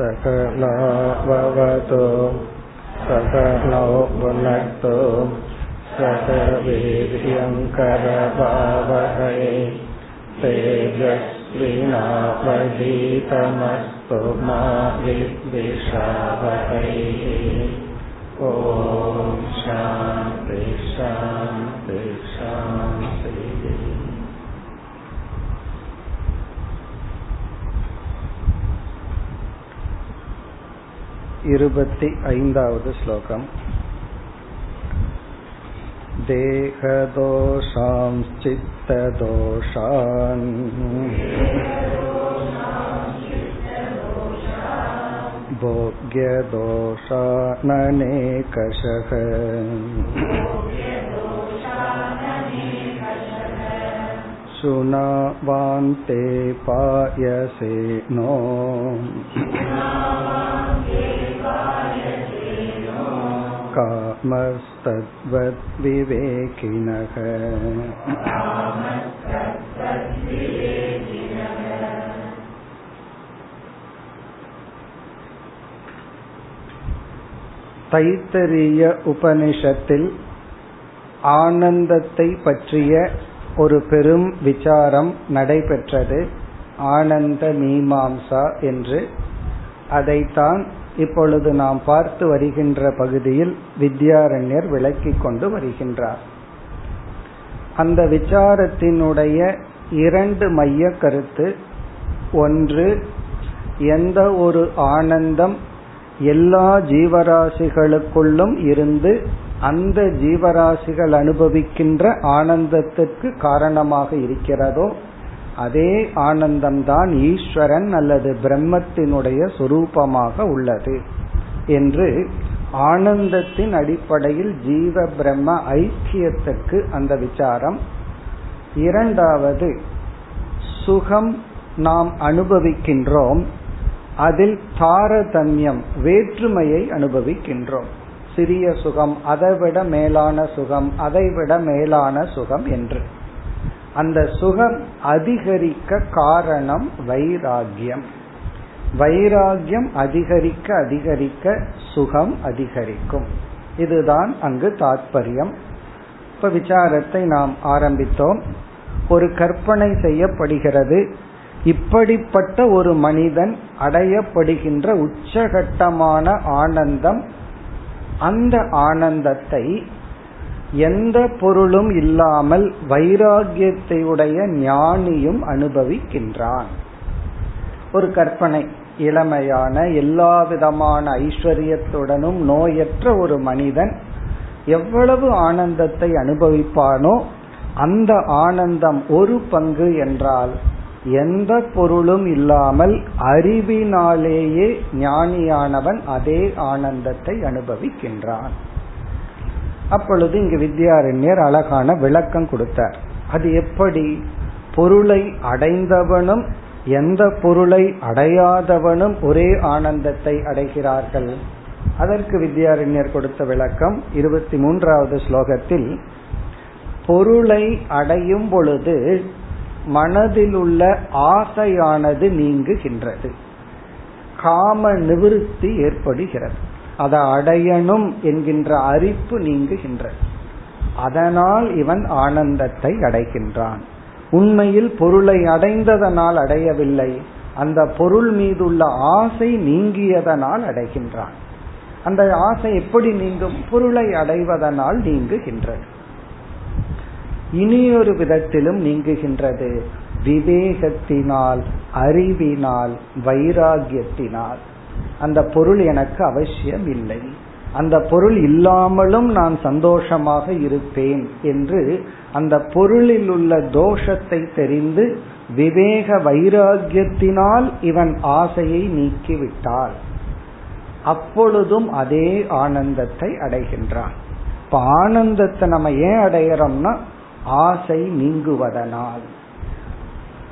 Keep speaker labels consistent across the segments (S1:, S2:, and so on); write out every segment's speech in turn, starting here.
S1: सकलाववतो सकलौ भुनक्तु सकवीर्यङ्करभावहै तेजस्विनावधीतमस्तु मा विद्विषावहै ॐ शान्ति शान्ति शान्तिः இருபத்தி ஐந்தாவது ஸ்லோகம் देहदोषांश्चित्तदोषान् भोग्यदोषाननेकषः शुनावान्ते पायसे नो कामस्तद्वद्विवेकिनः தைத்தரிய உபனிஷத்தில் ஆனந்தத்தை பற்றிய ஒரு பெரும் விசாரம் நடைபெற்றது ஆனந்த மீமாம்சா என்று அதைத்தான் இப்பொழுது நாம் பார்த்து வருகின்ற பகுதியில் வித்யாரண்யர் விளக்கிக் கொண்டு வருகின்றார். அந்த விசாரத்தினுடைய இரண்டு மைய கருத்து ஒன்று எந்த ஒரு ஆனந்தம் எல்லா ஜீவராசிகளுக்குள்ளும் இருந்து அந்த ஜீவராசிகள் அனுபவிக்கின்ற ஆனந்தத்திற்கு காரணமாக இருக்கிறதோ அதே ஆனந்தம்தான் ஈஸ்வரன் அல்லது பிரம்மத்தினுடைய சொரூபமாக உள்ளது என்று ஆனந்தத்தின் அடிப்படையில் ஜீவ பிரம்ம ஐக்கியத்துக்கு அந்த விசாரம். இரண்டாவது சுகம் நாம் அனுபவிக்கின்றோம். அதில் தாரதமியம் வேற்றுமையை அனுபவிக்கின்றோம். சிறிய சுகம் அதைவிட மேலான சுகம் அதைவிட மேலான சுகம் என்று. அந்த சுகம் அதிகரிக்க காரணம் வைராகியம் வைராகியம் அதிகரிக்க அதிகரிக்க சுகம் அதிகரிக்கும். இதுதான் அங்கு தாத்பரியம். இப்ப விசாரத்தை நாம் ஆரம்பித்தோம். ஒரு கற்பனை செய்யப்படுகிறது. இப்படிப்பட்ட ஒரு மனிதன் அடையப்படுகின்ற உச்சகட்டமான ஆனந்தம் அந்த ஆனந்தத்தை எந்த பொருளும் இல்லாமல் வைராகியத்தை உடைய ஞானியும் அனுபவிக்கின்றான். ஒரு கற்பனை இளமையான எல்லா விதமான ஐஸ்வர்யத்துடனும் நோயற்ற ஒரு மனிதன் எவ்வளவு ஆனந்தத்தை அனுபவிப்பானோ அந்த ஆனந்தம் ஒரு பங்கு என்றால் எந்த பொருளும் இல்லாமல் அறிவினாலேயே ஞானியானவன் அதே ஆனந்தத்தை அனுபவிக்கின்றான். அப்பொழுது இங்கு வித்யாரண்யர் அழகான விளக்கம் கொடுத்தார். அது எப்படி? பொருளை அடைந்தவனும் எந்த பொருளை அடையாதவனும் ஒரே ஆனந்தத்தை அடைகிறார்கள். அதற்கு வித்யாரண்யர் கொடுத்த விளக்கம் இருபத்தி மூன்றாவது ஸ்லோகத்தில் பொருளை அடையும் பொழுது மனதில் உள்ள ஆசையானது நீங்குகின்றது. காம நிவிருத்தி ஏற்படுகிறது. அதை அடையணும் என்கின்ற அரிப்பு நீங்குகின்றது. அதனால் இவன் ஆனந்தத்தை அடைகின்றான். உண்மையில் பொருளை அடைந்ததனால் அடையவில்லை. அந்த பொருள் மீதுள்ள ஆசை நீங்கியதனால் அடைகின்றான். அந்த ஆசை எப்படி நீங்கும்? பொருளை அடைவதனால் நீங்குகின்றது. இனியொரு விதத்திலும் நீங்குகின்றது. விவேகத்தினால் அறிவினால் வைராகியத்தினால். அந்த பொருள் எனக்கு அவசியம் இல்லை. அந்த பொருள் இல்லாமலும் நான் சந்தோஷமாக இருப்பேன் என்று அந்த பொருளில் உள்ள தோஷத்தை தெரிந்து விவேக வைராகியத்தினால் இவன் ஆசையை நீக்கிவிட்டால் அப்பொழுதும் அதே ஆனந்தத்தை அடைகின்றான். இப்ப ஆனந்தத்தை நம்ம ஏன் அடைகிறோம்னா ஆசை நீங்குவதனால்.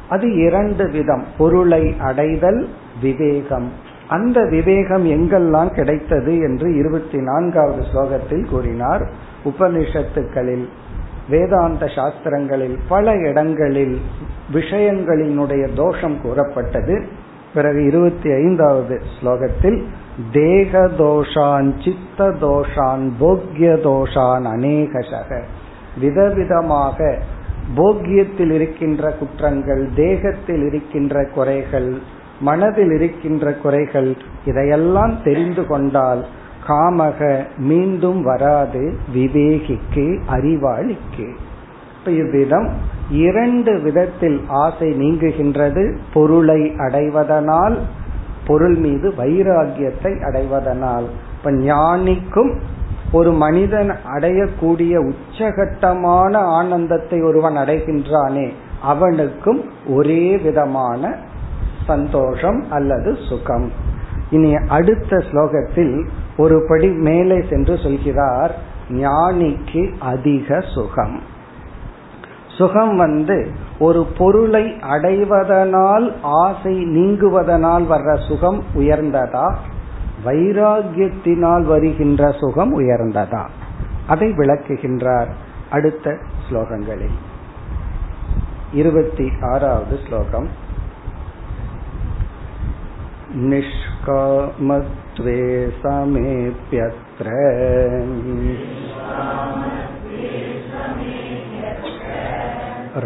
S1: அது இரண்டு விதம். பொருளை அடைதல் விவேகம். அந்த விவேகம் எங்கெல்லாம் கிடைத்தது என்று இருபத்தி நான்காவது ஸ்லோகத்தில் கூறினார். உபனிஷத்துக்களில் வேதாந்த சாஸ்திரங்களில் பல இடங்களில் விஷயங்களினுடைய தோஷம் கூறப்பட்டது. பிறகு இருபத்தி ஐந்தாவது ஸ்லோகத்தில் தேக தோஷான் சித்த தோஷான் போக்ய தோஷான் அநேகசக. விதவிதமாக போக்கியத்தில் இருக்கின்ற குற்றங்கள் தேகத்தில் இருக்கின்ற குறைகள் மனதில் இருக்கின்ற குறைகள் இதையெல்லாம் தெரிந்து கொண்டால் காமக மீண்டும் வராது விவேகிக்கு அறிவாளிக்கு. இவ்விதம் இரண்டு விதத்தில் ஆசை நீங்குகின்றது. பொருளை அடைவதனால் பொருள் மீது வைராகியத்தை அடைவதனால். இப்ப ஞானிக்கும் ஒரு மனிதன் அடையக்கூடிய உச்சகட்டமான ஆனந்தத்தை ஒருவன் அடைகின்றானே அவனுக்கும் ஒரே விதமான சந்தோஷம் அல்லது சுகம். இனி அடுத்த ஸ்லோகத்தில் ஒரு படி மேலே சென்று சொல்கிறார் ஞானிக்கு அதிக சுகம். சுகம் வந்து ஒரு பொருளை அடைவதனால் ஆசை நீங்குவதனால் வர்ற சுகம் உயர்ந்ததா? வைராகியத்தினால் வருகின்ற சுகம் உயர்ந்ததா? அதை விளக்குகின்றார் அடுத்த ஸ்லோகங்களில். இருபத்தி ஆறாவது ஸ்லோகம். निष्कामत्वे समेऽप्यत्र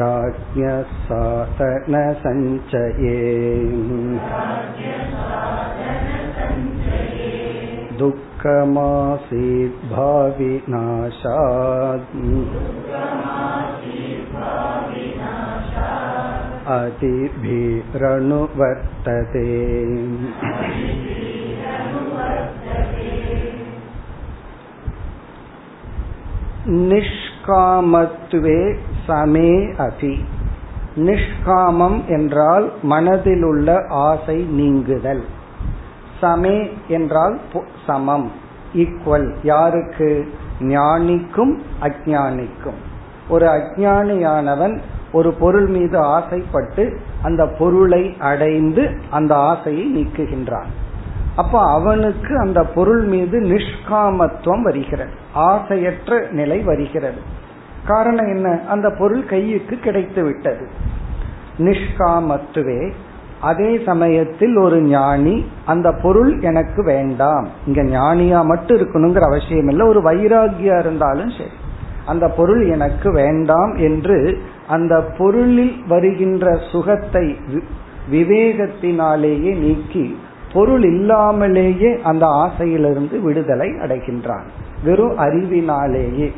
S1: राज्ञः साधनसञ्चये दुःखमासीत् भाविनाशात् அதிபீரணுவர்த்ததே நிஷ்காமத்துவே சமே அபி நிஷ்காமம் என்றால் மனதில் உள்ள ஆசை நீங்குதல்। சமே என்றால் சமம் ஈக்குவல் யாருக்கு? ஞானிக்கும் அஜானிக்கும் ஒரு அஜானியானவன் ஒரு பொருள் மீது ஆசைப்பட்டு அந்த பொருளை அடைந்து அந்த ஆசையை நீக்குகின்றான். அப்ப அவனுக்கு அந்த பொருள் மீது நிஷ்காமத்துவம் வருகிறது. ஆசையற்ற நிலை வருகிறது. காரணம் என்ன? அந்த பொருள் கையுக்கு கிடைத்து விட்டது. நிஷ்காமத்துவே அதே சமயத்தில் ஒரு ஞானி அந்த பொருள் எனக்கு வேண்டாம். இங்க ஞானியா மட்டும் இருக்கணுங்கிற அவசியம் இல்லை. ஒரு வைராகியா இருந்தாலும் சரி. அந்த பொருள் எனக்கு வேண்டாம் என்று அந்த பொருளில் வருகின்ற சுகத்தை விவேகத்தினாலேயே நீக்கி பொருள் இல்லாமலேயே அந்த ஆசையிலிருந்து விடுதலை அடைகின்றான். வெறும் அறிவினாலேயே.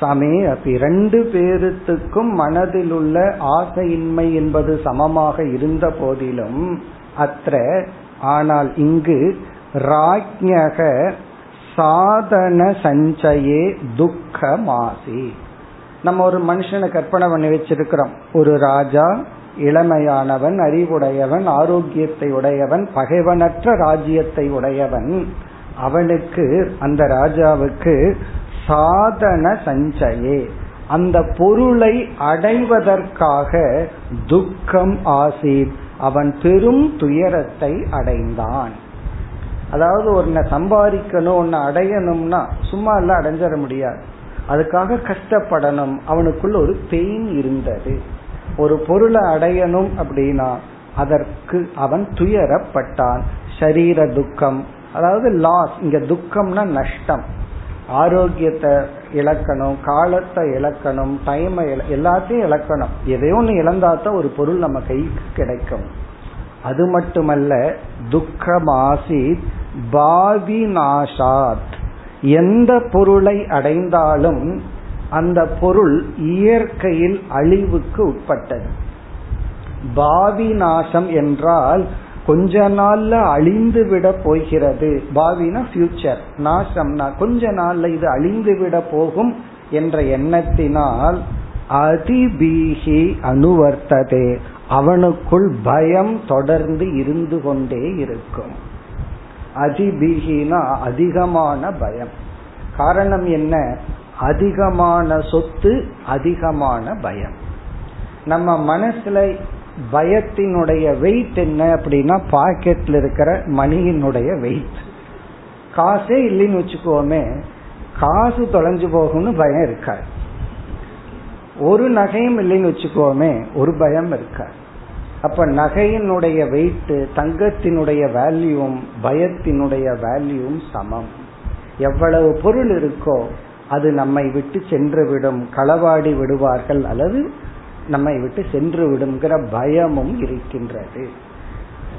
S1: சமே அப்படி ரெண்டு பேருத்துக்கும் மனதில் உள்ள ஆசையின்மை என்பது சமமாக இருந்த போதிலும் அத்த ஆனால் இங்கு ராஜ்யக சாதன சஞ்சயே துக்கமாசி. நம்ம ஒரு மனுஷனை கற்பனை பண்ணி வச்சிருக்கிறோம். ஒரு ராஜா இளமையானவன் அறிவுடையவன் ஆரோக்கியத்தை உடையவன் பகைவனற்ற ராஜ்யத்தை உடையவன். அவனுக்கு அந்த ராஜாவுக்கு சாதன சஞ்சயே அந்த பொருளை அடைவதற்காக துக்கம் ஆசீத். அவன் பெரும் துயரத்தை அடைந்தான். அதாவது ஒன்ன சம்பாதிக்கணும் ஒன்ன அடையணும்னா சும்மா எல்லாம் அடைஞ்சிட முடியாது. அதுக்காக கஷ்டப்படணும். அவனுக்குள்ள ஒரு பெயின் இருந்தது. ஒரு பொருளை அடையணும் அப்படின்னா அதற்கு அவன் துயரப்பட்டான். சரீர துக்கம் அதாவது லாஸ் இங்க துக்கம்னா நஷ்டம். ஆரோக்கியத்தை இழக்கணும் காலத்தை இழக்கணும் டைமை எல்லாத்தையும் இழக்கணும். எதையோ ஒன்று இழந்தா தான் ஒரு பொருள் நம்ம கைக்கு கிடைக்கும். அது மட்டுமல்ல துக்கமாசி பாவி நாசாத் எந்த பொருளை அடைந்தாலும் அந்த பொருள் இயற்கையில் அழிவுக்கு உட்பட்டது. பாவி நாசம் என்றால் கொஞ்ச நாள்ல அழிந்து விட போகிறது. பாவினா ஃபியூச்சர் நாசம்னா கொஞ்ச நாள்ல இது அழிந்து விட போகும் என்ற எண்ணத்தினால் அதிபீகி அணுவர்த்ததே அவனுக்குள் பயம் தொடர்ந்து இருந்து கொண்டே இருக்கும். அதிபீகினா அதிகமான பயம். காரணம் என்ன? அதிகமான சொத்து அதிகமான பயம். நம்ம மனசுல பயத்தினுடைய வெயிட் என்ன அப்படின்னா பாக்கெட்ல இருக்கிற மணியினுடைய வெயிட் காசே இல்லைன்னு வச்சுக்கோமே காசு தொலைஞ்சு போகும்னு பயம் இருக்காது. ஒரு நகையும் இல்லைன்னு வச்சுக்கோமே ஒரு பயம் இருக்காது. அப்ப நகையினுடைய வெயிட் தங்கத்தினுடைய வேல்யூவும் பயத்தினுடைய வேல்யூவும் சமம். எவ்வளவு பொருள் இருக்கோ அது நம்மை விட்டு சென்று விடும் களவாடி விடுவார்கள் அல்லது நம்மை விட்டு சென்று விடுங்கிற பயமும் இருக்கின்றது.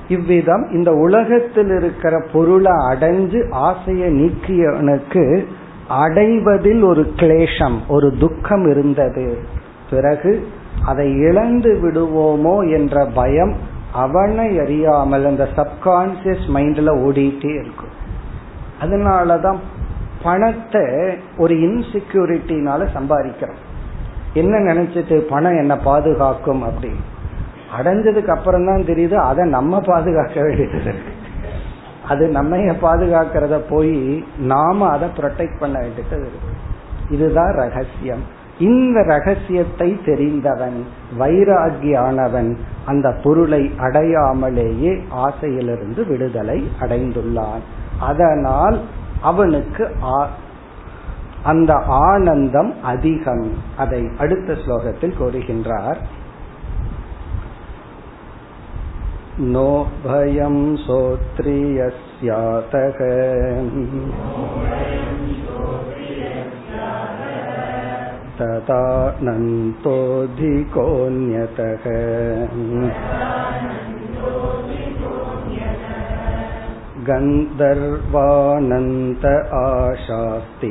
S1: இவ்விதம் இந்த உலகத்தில் இருக்கிற பொருளை அடைஞ்சு ஆசையை நீக்கியவனுக்கு அடைவதில் ஒரு கிளேஷம் ஒரு துக்கம் இருந்தது. பிறகு அதை இழந்து விடுவோமோ என்ற பயம் அவனை அறியாமல் அந்த சப்கான்சியஸ் மைண்ட்ல ஓடிட்டே இருக்கும் அதனாலதான் பணத்தை ஒரு இன்செக்யூரிட்டினால சம்பாதிக்கிறோம். என்ன நினைச்சிட்டு பணம் என்ன பாதுகாக்கும் அப்படின்னு. அடைஞ்சதுக்கு அப்புறம் தான் தெரியுது அதை நம்ம பாதுகாக்க வேண்டியது அது நம்ம பாதுகாக்கிறத போய் நாம அதை ப்ரொடெக்ட் பண்ண வேண்டியது இருக்கு. இதுதான் ரகசியம். இந்த ரகசியத்தை தெரிந்தவன் வைராகியானவன் அந்த பொருளை அடையாமலேயே ஆசையிலிருந்து விடுதலை அடைந்துள்ளான் அதனால் அவனுக்கு அந்த ஆனந்தம் அதிகம் அதை அடுத்த ஸ்லோகத்தில் கூறுகின்றார் नो भयं सोत्रियस्यातः तदानन्तोऽधिकोऽन्यतः गन्धर्वानन्त आशास्ति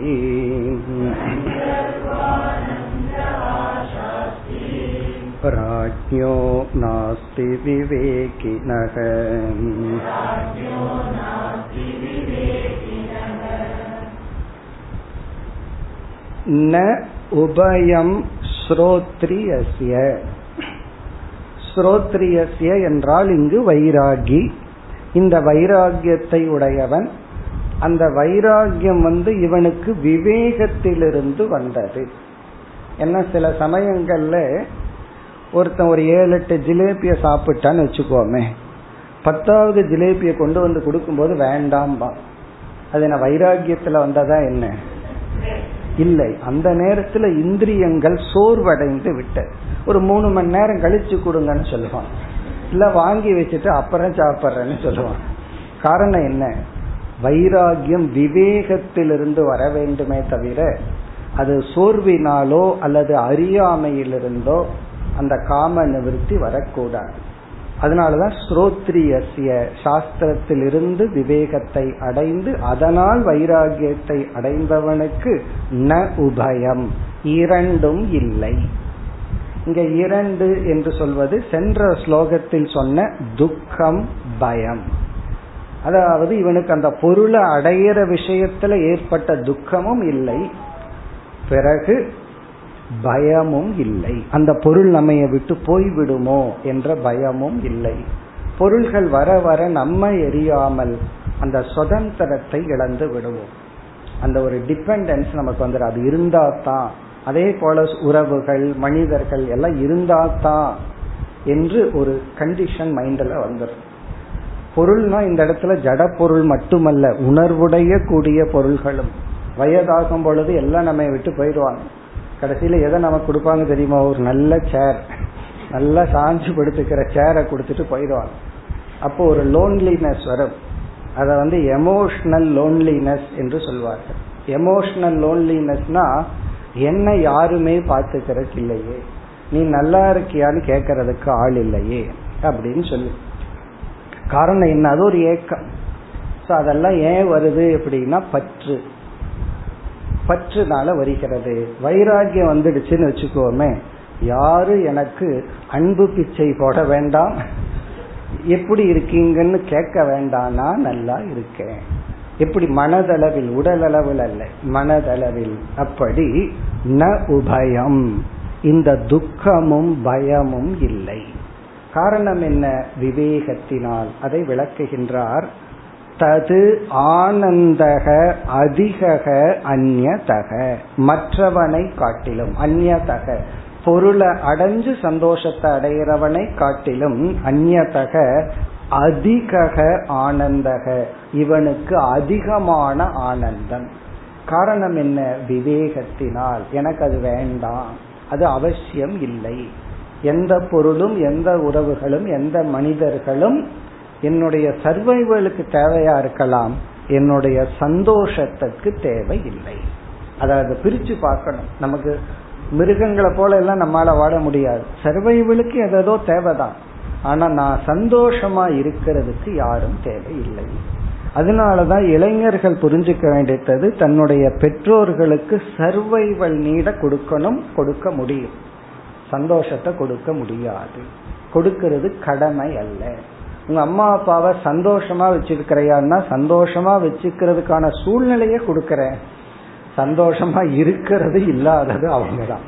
S1: राज्ञो नास्ति विवेकिनः न உபயம் ஸ்ரோத்ரியஸ்ய. ஸ்ரோத்ரியஸ்ய என்றால் இங்கு வைராகி. இந்த வைராகியத்தை உடையவன். அந்த வைராகியம் வந்து இவனுக்கு விவேகத்திலிருந்து வந்தது. என்ன சில சமயங்கள்ல ஒருத்தன் ஒரு ஏழு எட்டு ஜிலேபிய சாப்பிட்டான்னு வச்சுக்கோமே. பத்தாவது ஜிலேபியை கொண்டு வந்து கொடுக்கும்போது வேண்டாம்பா. அது என்ன வைராகியத்துல வந்ததா என்ன? இல்லை. அந்த நேரத்துல இந்திரியங்கள் சோர்வடைந்து விட்ட ஒரு மூணு மணி நேரம் கழிச்சு கொடுங்கன்னு சொல்லுவான். இல்ல வாங்கி வச்சுட்டு அப்புறம் சாப்பிட்றேன்னு சொல்லுவான். காரணம் என்ன? வைராகியம் விவேகத்திலிருந்து வர வேண்டுமே தவிர அது சோர்வினாலோ அல்லது அறியாமையிலிருந்தோ அந்த காம நிவர்த்தி வரக்கூடாது. அதனாலதான் ஸ்ரோத்ரியசிய சாஸ்திரத்திலிருந்து விவேகத்தை அடைந்து அதனால் வைராகியத்தை அடைந்தவனுக்கு ந உபயம். இரண்டும் இல்லை. இங்க இரண்டு என்று சொல்வது சென்ற ஸ்லோகத்தில் சொன்ன துக்கம் பயம். அதாவது இவனுக்கு அந்த பொருளை அடையிற விஷயத்துல ஏற்பட்ட துக்கமும் இல்லை. பிறகு பயமும் இல்லை. அந்த பொருள் நம்மைய விட்டு போய்விடுமோ என்ற பயமும் இல்லை. பொருள்கள் வர வர நம்ம எரியாமல் அந்த சுதந்திரத்தை இழந்து விடுவோம். அந்த ஒரு டிபெண்டன்ஸ் நமக்கு வந்துடும் அது இருந்தா தான் அதே போல உறவுகள் மனிதர்கள் எல்லாம் இருந்தா தான் என்று ஒரு கண்டிஷன் மைண்ட்ல வந்துடும் பொருள்னா இந்த இடத்துல ஜட பொருள் மட்டுமல்ல உணர்வுடைய கூடிய பொருள்களும். வயதாகும் பொழுது எல்லாம் நம்ம விட்டு போயிடுவாங்க. கடைசியில எதை நமக்கு கொடுப்பாங்க தெரியுமா? ஒரு நல்ல சேர் நல்லா சாஞ்சு படுத்துக்கிற சேரை கொடுத்துட்டு போயிடுவாங்க. அப்போ ஒரு லோன்லினஸ் வரும். அதை வந்து எமோஷனல் லோன்லினஸ் என்று சொல்வார்கள். எமோஷனல் லோன்லினஸ்னா என்ன யாருமே பார்த்துக்கிறதுக்கு இல்லையே. நீ நல்லா இருக்கியான்னு கேட்கறதுக்கு ஆள் இல்லையே. அப்படின்னு சொல்லி. காரணம் என்ன? அது ஒரு ஏக்கம். ஸோ அதெல்லாம் ஏன் வருது அப்படின்னா பற்று. பற்றுனால வருகிறது. வைராகியம் வந்துடுச்சுன்னு வச்சுக்கோமே யாரு எனக்கு அன்பு பிச்சை போட வேண்டாம்? எப்படி இருக்கீங்கன்னு கேட்க வேண்டாம் நான் நல்லா இருக்கேன். எப்படி மனதளவில் உடல் அளவில் அல்ல மனதளவில். அப்படி ந உபயம். இந்த துக்கமும் பயமும் இல்லை. காரணம் என்ன? விவேகத்தினால். அதை விளக்குகின்றார் தது ஆனந்தக அதிகக அந்நதக. மற்றவனை காட்டிலும் அந்நதக. பொருளை அடைஞ்சு சந்தோஷத்தை அடைகிறவனை காட்டிலும் அந்நதக அதிகக ஆனந்தக. இவனுக்கு அதிகமான ஆனந்தம். காரணம் என்ன? விவேகத்தினால். எனக்கு அது வேண்டாம். அது அவசியம் இல்லை. எந்த பொருளும் எந்த உறவுகளும் எந்த மனிதர்களும் என்னுடைய சர்வைவலுக்கு தேவையா இருக்கலாம் என்னுடைய சந்தோஷத்துக்கு தேவை இல்லை அதாவது பிரிச்சு பார்க்கணும். நமக்கு மிருகங்களை போல எல்லாம் நம்மால வாழ முடியாது. சர்வைவலுக்கு எதோ தேவைதான். ஆனா நான் சந்தோஷமா இருக்கிறதுக்கு யாரும் தேவை இல்லை அதனாலதான் இளைஞர்கள் புரிஞ்சுக்க வேண்டியது தன்னுடைய பெற்றோர்களுக்கு சர்வைவல் நீட கொடுக்கணும் கொடுக்க முடியும். சந்தோஷத்தை கொடுக்க முடியாது. கொடுக்கிறது கடமை அல்ல. உங்க அம்மா அப்பாவை சந்தோஷமா வச்சிருக்கிறையான்னா சந்தோஷமா வச்சுக்கிறதுக்கான சூழ்நிலையை கொடுக்கறேன் சந்தோஷமா இருக்கிறது இல்லாதது அவங்கதான்.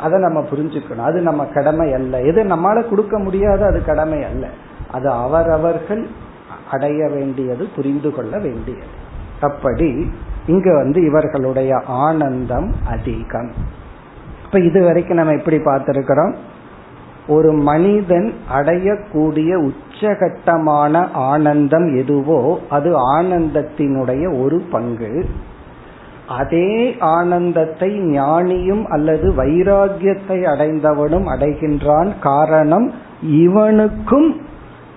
S1: அதை நம்ம புரிஞ்சுக்கணும். அது நம்ம கடமை அல்ல. எது நம்மளால கொடுக்க முடியாது அது கடமை அல்ல. அது அவரவர்கள் அடைய வேண்டியது புரிந்து கொள்ள வேண்டியது. அப்படி இங்க வந்து இவர்களுடைய ஆனந்தம் அதிகம். இப்ப இது வரைக்கும் நம்ம எப்படி பார்த்திருக்கிறோம். ஒரு மனிதன் அடையக்கூடிய உச்சகட்டமான ஆனந்தம் எதுவோ அது ஆனந்தத்தினுடைய ஒரு பங்கு. அதே ஆனந்தத்தை ஞானியும் அல்லது வைராகியத்தை அடைந்தவனும் அடைகின்றான். காரணம் இவனுக்கும்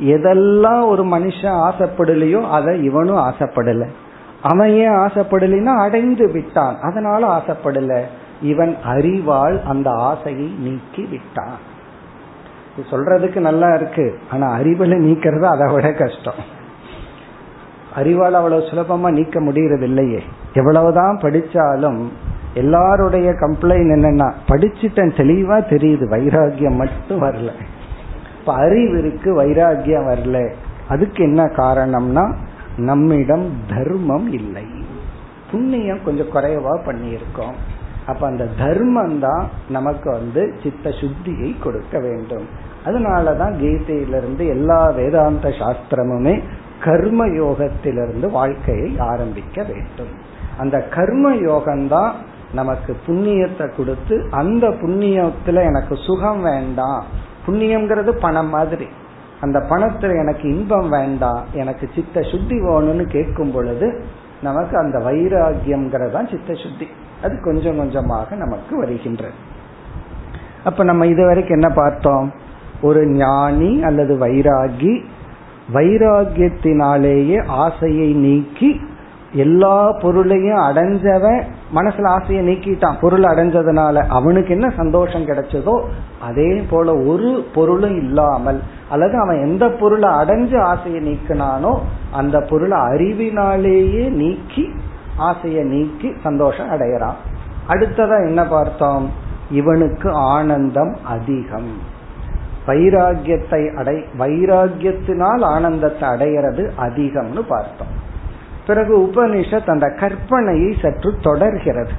S1: எதெல்லாம் ஒரு மனுஷன் ஆசைப்படலையோ அதை இவனும் ஆசைப்படல. அவன் ஏன் ஆசைப்படலைன்னா அடைந்து விட்டான். அதனால ஆசைப்படல. இவன் அறிவால் அந்த ஆசையை நீக்கி விட்டான் சொல்றதுக்கு நல்லா இருக்கு. ஆனா அறிவுல நீக்கிறது அதை விட கஷ்டம். அறிவால் அவ்வளவு சுலபமா நீக்க முடியறது இல்லையே எவ்வளவுதான் படிச்சாலும் எல்லாருடைய கம்ப்ளைண்ட் என்னன்னா படிச்சுட்டேன் தெளிவா தெரியுது. வைராகியம் மட்டும் வரல. இப்ப அறிவு இருக்கு வைராகியம் வரல. அதுக்கு என்ன காரணம்னா நம்மிடம் தர்மம் இல்லை. புண்ணியம் கொஞ்சம் குறைவா பண்ணியிருக்கோம். அப்ப அந்த தர்மம் தான் நமக்கு வந்து சித்த சுத்தியை கொடுக்க வேண்டும். அதனாலதான் கீதையிலிருந்து எல்லா வேதாந்த சாஸ்திரமுமே கர்ம யோகத்திலிருந்து வாழ்க்கையை ஆரம்பிக்க வேண்டும். அந்த கர்ம யோகம்தான் நமக்கு புண்ணியத்தை கொடுத்து அந்த புண்ணியத்துல எனக்கு சுகம் வேண்டாம். புண்ணியம்ங்கிறது பணம் மாதிரி. அந்த பணத்துல எனக்கு இன்பம் வேண்டாம். எனக்கு சித்த சுத்தி வேணும்னு கேட்கும் பொழுது நமக்கு அந்த வைராகியம்ங்கிறதான் சித்த சுத்தி அது கொஞ்சம் கொஞ்சமாக நமக்கு வருகின்றது. அப்ப நம்ம இதுவரைக்கும் என்ன பார்த்தோம்? ஒரு ஞானி அல்லது வைராகி வைராகியத்தினாலேயே ஆசையை நீக்கி எல்லா பொருளையும் அடைஞ்சவன் மனசுல ஆசையை நீக்கிட்டான். பொருள் அடைஞ்சதுனால அவனுக்கு என்ன சந்தோஷம் கிடைச்சதோ அதே போல ஒரு பொருளும் இல்லாமல் அல்லது அவன் எந்த பொருளை அடைஞ்சு ஆசையை நீக்கினானோ அந்த பொருளை அறிவினாலேயே நீக்கி ஆசையை நீக்கி சந்தோஷம் அடையறான் அடுத்ததா என்ன பார்த்தோம்? இவனுக்கு ஆனந்தம் அதிகம். வைராகியத்தை அடை வைராகியத்தினால் ஆனந்தத்தை அடையிறது அதிகம்னு பார்த்தோம். பிறகு உபனிஷத் அந்த கற்பனையை சற்று தொடர்கிறது.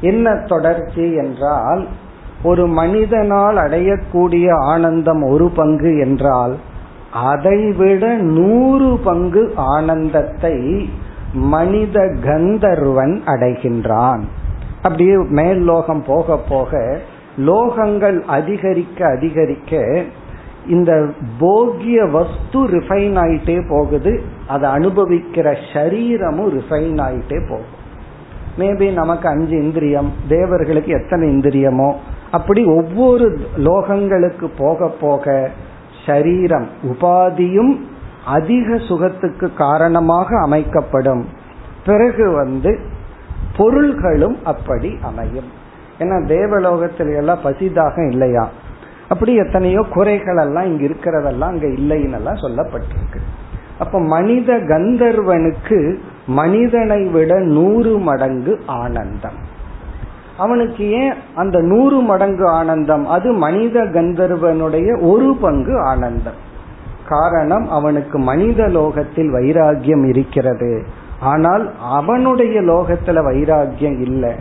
S1: என்ன தொடர்ச்சி என்றால் ஒரு மனிதனால் அடையக்கூடிய ஆனந்தம் ஒரு பங்கு என்றால் அதைவிட நூறு பங்கு ஆனந்தத்தை மனித கந்தர்வன் அடைகின்றான். அப்படியே மேல் லோகம் போக போக லோகங்கள் அதிகரிக்க அதிகரிக்க இந்த போகிய வஸ்து ரிஃபைன் ஆயிட்டே போகுது. அதை அனுபவிக்கிற சரீரமும் ரிஃபைன் ஆயிட்டே போகும். மேபி நமக்கு அஞ்சு இந்திரியம் தேவர்களுக்கு எத்தனை இந்திரியமோ அப்படி ஒவ்வொரு லோகங்களுக்கு போக போக சரீரம் உபாதியும் அதிக சுகத்துக்கு காரணமாக அமைக்கப்படும். பிறகு வந்து பொருள்களும் அப்படி அமையும். ஏன்னா தேவலோகத்தில எல்லாம் பசிதாகம் இல்லையா? அப்படி எத்தனையோ குறைகள் எல்லாம் இங்க இருக்கிறதெல்லாம் அங்க இல்லைன்னு எல்லாம் சொல்லப்பட்டிருக்கு. அப்ப மனித கந்தர்வனுக்கு மனிதனை விட நூறு மடங்கு ஆனந்தம். அவனுக்கு ஏன் அந்த நூறு மடங்கு ஆனந்தம்? அது மனித கந்தர்வனுடைய ஒரு பங்கு ஆனந்தம். காரணம் அவனுக்கு மனித லோகத்தில் வைராகியம் இருக்கிறது. ஆனால் அவனுடைய லோகத்துல வைராகியம் இல்லை.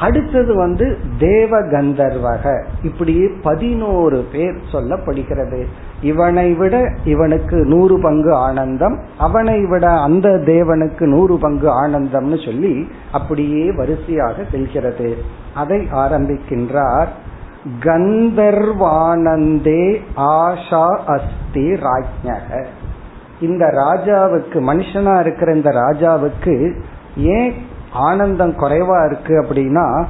S1: அடுத்தது வந்து தேவ கந்தர்வக இப்படியே பதினோரு பேர் சொல்லப்படுகிறது. இவனை விட இவனுக்கு நூறு பங்கு ஆனந்தம் அவனை விட அந்த தேவனுக்கு நூறு பங்கு ஆனந்தம்னு சொல்லி அப்படியே வரிசையாக செல்கிறது. அதை ஆரம்பிக்கின்றார். கந்தர்வானந்தே ஆஷா அஸ்தி ராஜ்யக இந்த ராஜாவுக்கு மனுஷனா இருக்கிற இந்த ராஜாவுக்கு ஏன் ஆனந்தம் குறைவா இருக்கு அப்படின்னா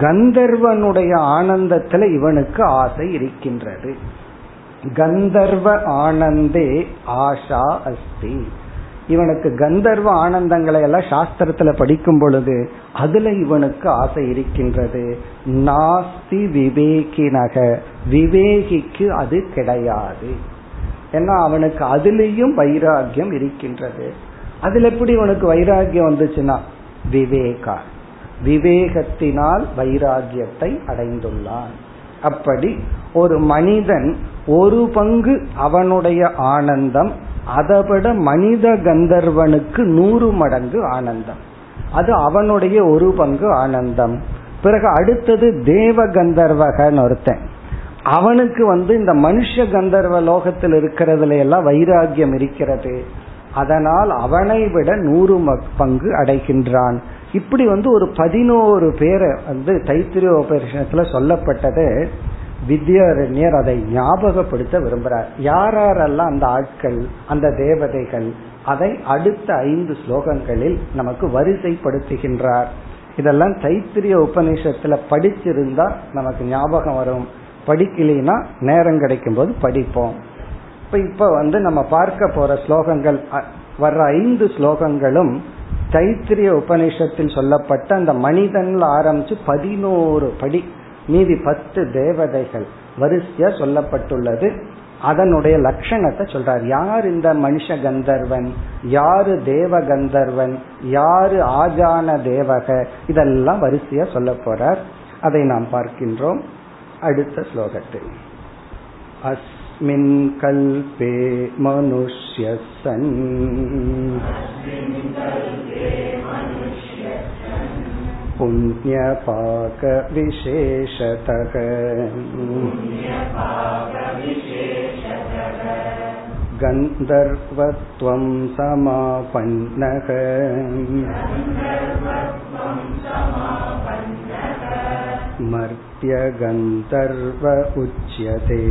S1: கந்தர்வனுடைய ஆனந்தத்துல இவனுக்கு ஆசை இருக்கின்றது. கந்தர்வ ஆனந்தே ஆஷா அஸ்தி. இவனுக்கு கந்தர்வ ஆனந்தங்களை எல்லாம் சாஸ்திரத்துல படிக்கும் பொழுது அதுல இவனுக்கு ஆசை இருக்கின்றது. நாஸ்தி விவேகினக. விவேகிக்கு அது கிடையாது. ஏன்னா அவனுக்கு அதுலேயும் வைராகியம் இருக்கின்றது. அதுல எப்படி உனக்கு வைராகியம் வந்துச்சுன்னா விவேகா. விவேகத்தினால் வைராகியத்தை அடைந்துள்ளான். அப்படி ஒரு மனிதன் ஒரு பங்கு அவனுடைய ஆனந்தம் அதைவிட மனித கந்தர்வனுக்கு நூறு மடங்கு ஆனந்தம். அது அவனுடைய ஒரு பங்கு ஆனந்தம். பிறகு அடுத்தது தேவ கந்தர்வகன் ஒருத்தன். அவனுக்கு வந்து இந்த மனுஷ கந்தர்வ லோகத்தில் இருக்கிறதுல எல்லாம் வைராகியம் இருக்கிறது. அதனால் அவனை விட நூறு பங்கு அடைகின்றான். இப்படி வந்து ஒரு பதினோரு பேரை வந்து தைத்திரிய உபரிஷத்துல சொல்லப்பட்டது வித்யாரண்யர் அதை ஞாபகப்படுத்த விரும்புறார். யாரெல்லாம் அந்த ஆட்கள் அந்த தேவதைகள் அதை அடுத்த ஐந்து ஸ்லோகங்களில் நமக்கு வரிசைப்படுத்துகின்றார். இதெல்லாம் தைத்திரிய உபநிஷத்துல படிச்சிருந்தா நமக்கு ஞாபகம் வரும். படிக்கலைன்னா நேரம் கிடைக்கும் போது படிப்போம். இப்ப இப்ப வந்து நம்ம பார்க்க போற ஸ்லோகங்கள் வர்ற ஐந்து ஸ்லோகங்களும் தைத்திரிய உபனிஷத்தில் சொல்லப்பட்ட அந்த மனிதன்ல ஆரம்பிச்சு பதினோரு படி மீதி பத்து தேவதைகள் வரிசையா சொல்லப்பட்டுள்ளது. அதனுடைய லட்சணத்தை சொல்றார். யார் இந்த மனுஷ கந்தர்வன்? யாரு தேவ கந்தர்வன்? யாரு ஆஜான தேவக? இதெல்லாம் வரிசையா சொல்ல போறார். அதை நாம் பார்க்கின்றோம். அடுத்த ஸ்லோகத்தில். अस्मिन् कल्पे मनुष्यः सन् पुण्यपाकविशेषतः गन्धर्वत्वं समापन्नः मर्त्यगन्धर्व उच्यते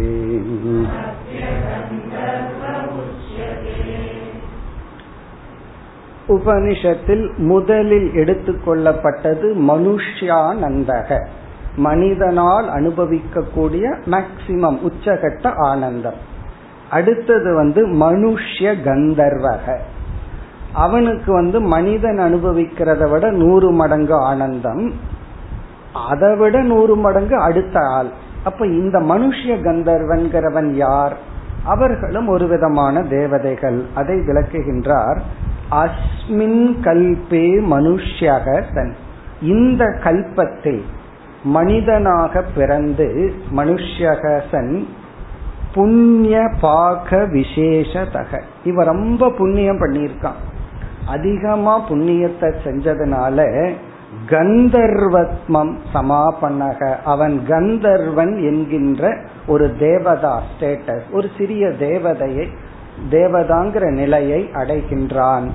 S1: உபனிஷத்தில் முதலில் எடுத்துக்கொள்ளப்பட்டது மனுஷ்யானந்தக மனிதனால் அனுபவிக்கக்கூடிய மேக்சிமம் உச்சகட்ட ஆனந்தம் அடுத்தது வந்து மனுஷ்ய கந்தர்வக அவனுக்கு வந்து மனிதன் அனுபவிக்கிறத விட நூறு மடங்கு ஆனந்தம் அதை விட நூறு மடங்கு அடுத்த ஆள் அப்ப இந்த மனுஷ்ய கந்தர்வன்கிறவன் யார்? அவர்களும் ஒரு விதமான தேவதைகள். அதை விளக்குகின்றார் அஸ்மின் கல்பே மனுஷ்யக சன் இந்த கல்பத்தில் மனிதனாக பிறந்து மனுஷ்யகசன் புண்ணிய பாக விசேஷதக. இவன் ரொம்ப புண்ணியம் பண்ணியிருக்கான். அதிகமா புண்ணியத்தை செஞ்சதுனால கந்தர்வத்மம் சமாபன்னக. அவன் கந்தர்வன் என்கின்ற ஒரு தேவதா ஸ்டேட்டஸ் ஒரு சிறிய தேவதையை தேவதாங்கிற நிலையை அடைகின்றான்.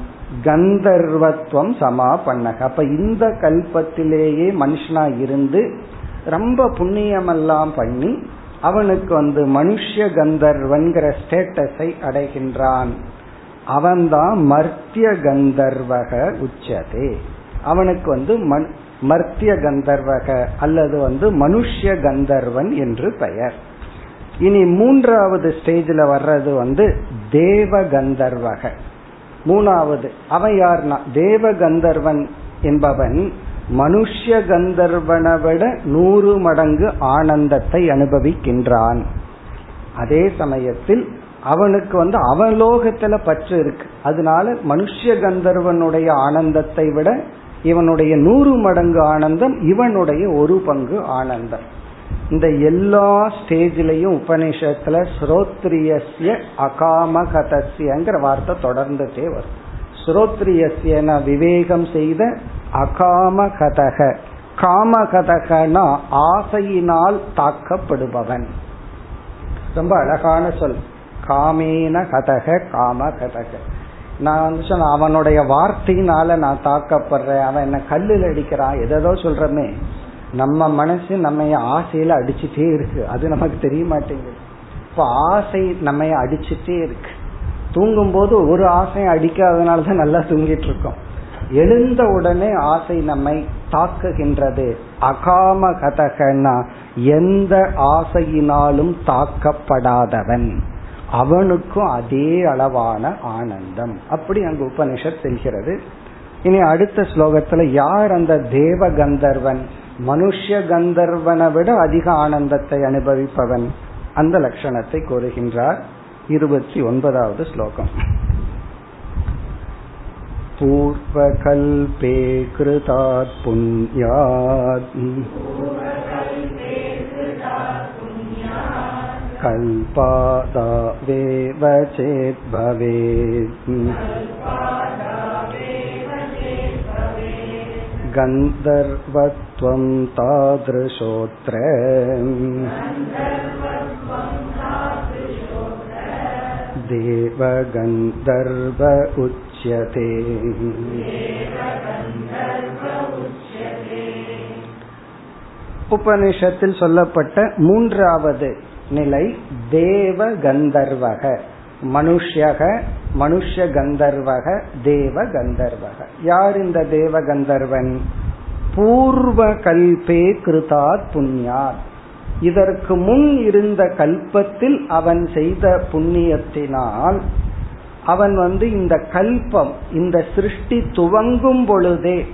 S1: கந்தர்வத்வம் சமா பண்ணக அப்ப இந்த கல்பத்திலேயே மனுஷனா இருந்து ரொம்ப புண்ணியமெல்லாம் பண்ணி அவனுக்கு வந்து மனுஷ கந்தர்வன்கிற ஸ்டேட்டஸை அடைகின்றான். அவன்தான் மர்த்திய கந்தர்வக உச்சதே. அவனுக்கு வந்து மர்த்திய கந்தர்வக அல்லது வந்து மனுஷ்ய கந்தர்வன் என்று பெயர். இனி மூன்றாவது ஸ்டேஜில் வர்றது வந்து தேவ கந்தர்வக. மூணாவது அவன் யார்னா? தேவ கந்தர்வன் என்பவன் மனுஷ்ய கந்தர்வனை விட நூறு மடங்கு ஆனந்தத்தை அனுபவிக்கின்றான். அதே சமயத்தில் அவனுக்கு வந்து அவலோகத்துல பற்று இருக்கு. அதனால மனுஷ்ய கந்தர்வனுடைய ஆனந்தத்தை விட இவனுடைய நூறு மடங்கு ஆனந்தம் இவனுடைய ஒரு பங்கு ஆனந்தம். இந்த எல்லா ஸ்டேஜ்லயும் உபநிஷத்துல ஸ்ரோத்ரியஸ்ய அகாமகதஸ்யங்கிற வார்த்தை தொடர்ந்துட்டே வரும். ஸ்ரோத்ரியஸ்யன விவேகம் செய்த அகாமகதக. காமகதகனா ஆசையினால் தாக்கப்படுபவன். ரொம்ப அழகான சொல். காமேன கதக காம கதக நான் வந்து சொன்ன அவனுடைய வார்த்தையினால நான் தாக்கப்படுறேன். அவன் என்ன கல்லில் அடிக்கிறான். எதோ சொல்றமே. நம்ம மனசு நம்ம ஆசையில அடிச்சுட்டே இருக்கு. அது நமக்கு தெரிய மாட்டேங்குது. இப்ப ஆசை நம்ம அடிச்சுட்டே இருக்கு. தூங்கும் போது ஒரு ஆசையும் அடிக்காதனால தான் நல்லா தூங்கிட்டு இருக்கோம் எழுந்த உடனே ஆசை நம்மை தாக்குகின்றது. அகாமகதகனா எந்த ஆசையினாலும் தாக்கப்படாதவன். அவனுக்கும் அதே அளவான ஆனந்தம் அப்படி அங்கு உபனிஷத் செல்கிறது இனி அடுத்த ஸ்லோகத்துல யார் அந்த தேவ கந்தர்வன் மனுஷ கந்தர்வனை விட அதிக ஆனந்தத்தை அனுபவிப்பவன் அந்த லட்சணத்தை கூறுகின்றார் இருபத்தி ஒன்பதாவது ஸ்லோகம் पूर्वकल्पे कृतात् पुण्यात् कल्पादावेव चेत् भवेत् गन्धर्वत्वं तादृशोऽत्र देवगन्धर्व उच्यते உபனிஷத்தில் சொல்லப்பட்ட மூன்றாவது நிலை தேவ கந்தர்வக. மனுஷக மனுஷ கந்தர்வக தேவ கந்தர்வக. யார் இந்த தேவ கந்தர்வன்? பூர்வ கல்பே கிருதாத் புண்ணியாத். இதற்கு முன் இருந்த கல்பத்தில் அவன் செய்த புண்ணியத்தினால் அவன் வந்து இந்த கல்பம் இந்த சிருஷ்டி துவங்கும் பொழுதே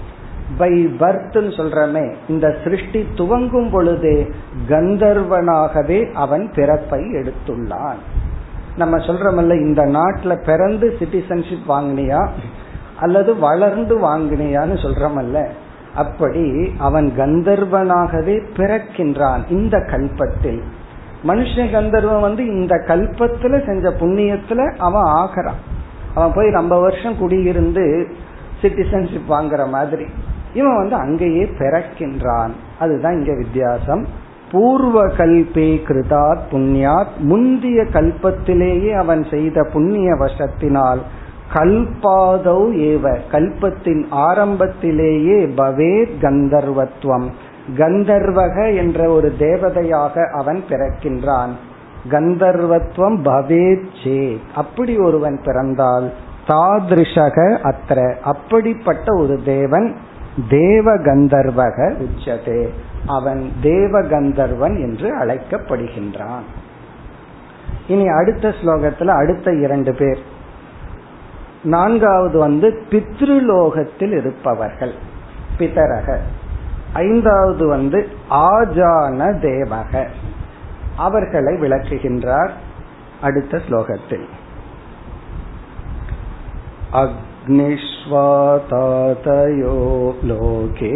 S1: பை பர்த்னு சொல்றமே இந்த சிருஷ்டி துவங்கும் பொழுதே கந்தர்வனாகவே அவன் பிறப்பை எடுத்துள்ளான். நம்ம சொல்றமல்ல இந்த நாட்டில் பிறந்து சிட்டிசன்ஷிப் வாங்கினியா? அல்லது வளர்ந்து வாங்கினியான்னு சொல்றமல்ல. அப்படி அவன் கந்தர்வனாகவே பிறக்கின்றான் இந்த கல்பத்தில். மனுஷ கந்தர்வன் வந்து இந்த கல்பத்துல செஞ்ச புண்ணியத்துல அவன் ஆகிறான். அவன் போய் ரொம்ப வருஷம் குடியிருந்து சிட்டிசன்ஷிப் வாங்குற மாதிரி. இவன் வந்து அங்கேயே பிறக்கின்றான். அதுதான் இங்க வித்தியாசம். பூர்வ கல்பே கிருதாத் புண்ணியாத். முந்திய கல்பத்திலேயே அவன் செய்த புண்ணிய வசத்தினால் கல்பாதௌ ஏவ. கல்பத்தின் ஆரம்பத்திலேயே பவேத் கந்தர்வத்துவம் கந்தர்வக என்ற ஒரு தேவதையாக அவன் பிறக்கின்றான். கந்தர்வத்துவம் பவேத் சே. அப்படி ஒருவன் பிறந்தால் தாதிருஷக அத்திர. அப்படிப்பட்ட ஒரு தேவன் தேவகந்தர்வக உச்சதே. அவன் தேவகந்தர்வன் என்று அழைக்கப்படுகின்றான். இனி அடுத்த ஸ்லோகத்துல அடுத்த இரண்டு பேர். நான்காவது வந்து பித்ருலோகத்தில் இருப்பவர்கள். பிதரக. ஐந்தாவது வந்து ஆஜான தேவக. அவர்களை விளக்குகின்றார் அடுத்த ஸ்லோகத்தில். अग्निष्वातातयो लोके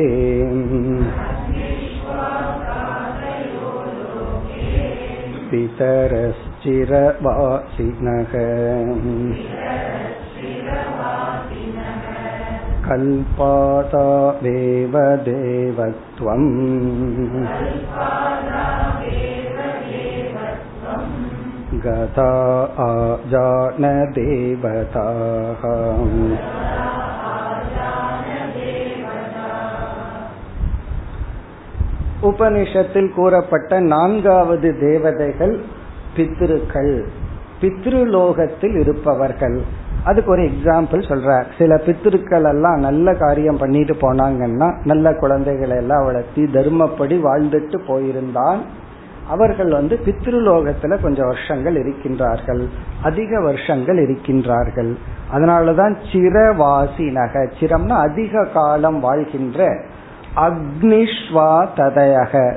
S1: पितरश्चिरवासिनः कल्पातावेव देवत्वम् गता आजानदेवताः உபனிஷத்தில் கூறப்பட்ட நான்காவது தேவதைகள் பித்ருக்கள் பித்ருலோகத்தில் இருப்பவர்கள் அதுக்கு ஒரு எக்ஸாம்பிள் சொல்றார் சில பித்திருக்கள் எல்லாம் நல்ல காரியம் பண்ணிட்டு போனாங்கன்னா நல்ல குழந்தைகளை எல்லாம் வளர்த்தி தர்மப்படி வாழ்ந்துட்டு போயிருந்தால் அவர்கள் வந்து பித்ருலோகத்துல கொஞ்சம் வருஷங்கள் இருக்கின்றார்கள். அதிக வருஷங்கள் இருக்கின்றார்கள். அதனாலதான் சிரவாசி நக சிரம்னா அதிக காலம் வாழ்கின்ற அக்னிஷ்வா ததயக.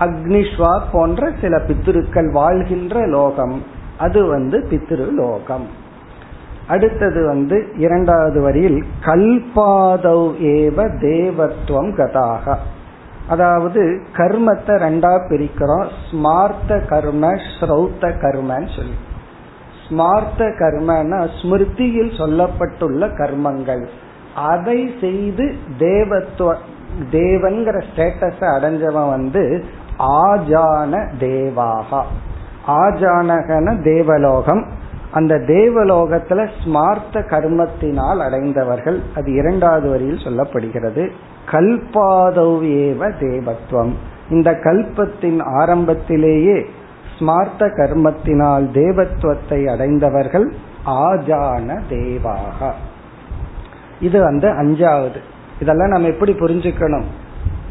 S1: அக்னிஷ்வா போன்ற சில பித்திருக்கள் வாழ்கின்ற லோகம். அது வந்து பித்ரு லோகம் அடுத்தது வந்து இரண்டாவது வரியில் கல்பாதவ் ஏவ தேவத்துவம் கதாக அதாவது கர்மத்தை ரெண்டா பிரிக்கிறோம். ஸ்மார்த்த கர்ம ஸ்ரௌத்த கர்மன்னு சொல்லி. ஸ்மார்த்த கர்மன்னா ஸ்மிருதியில் சொல்லப்பட்டுள்ள கர்மங்கள். அதை செய்து தேவத்துவ தேவன்கிற ஸ்டேட்டஸ அடைஞ்சவன் வந்து ஆஜான தேவாகா. ஆஜானகன தேவலோகம். அந்த தேவலோகத்துல ஸ்மார்த்த கர்மத்தினால் அடைந்தவர்கள் அது இரண்டாவது வரியில் சொல்லப்படுகிறது. கல்பாதவ்யேவ தேவத்துவம் இந்த கல்பத்தின் ஆரம்பத்திலேயே ஸ்மார்த்த கர்மத்தினால் தேவத்துவத்தை அடைந்தவர்கள் ஆஜான தேவாக. இது வந்து அஞ்சாவது. இதெல்லாம் நம்ம எப்படி புரிஞ்சுக்கணும்?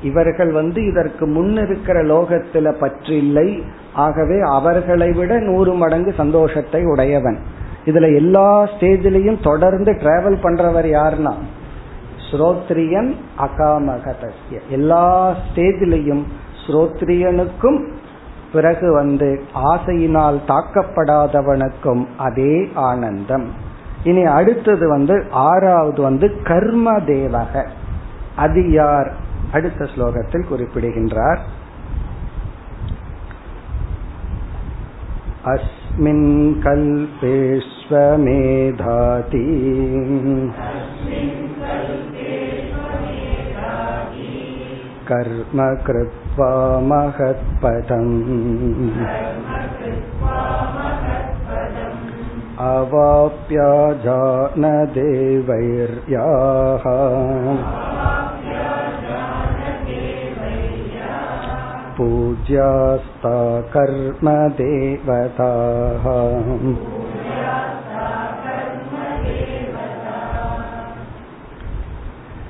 S1: இவர்கள் வந்து இதற்கு முன் இருக்கிற லோகத்துல பற்றில்லை. ஆகவே அவர்களை விட நூறு மடங்கு சந்தோஷத்தை உடையவன். இதுல எல்லா ஸ்டேஜிலையும் தொடர்ந்து டிராவல் பண்றவர் யாருன்னா? ஸ்ரோத்ரியன் அகாமகதஸ்ய. எல்லா ஸ்டேஜிலையும் ஸ்ரோத்ரியனுக்கும் பிறகு வந்து ஆசையினால் தாக்கப்படாதவனுக்கும் அதே ஆனந்தம். இனி அடுத்தது வந்து ஆறாவது வந்து கர்ம தேவக. அது யார்? அடுத்த ஸ்லோகத்தில் குறிப்பிடுகின்றார் अस्मिन् कल्पेष्वमेधाति कर्म कृत्वा महत्पदम् अवाप्याजानदेवैर्याः पूज्यास्ता कर्मदेवताः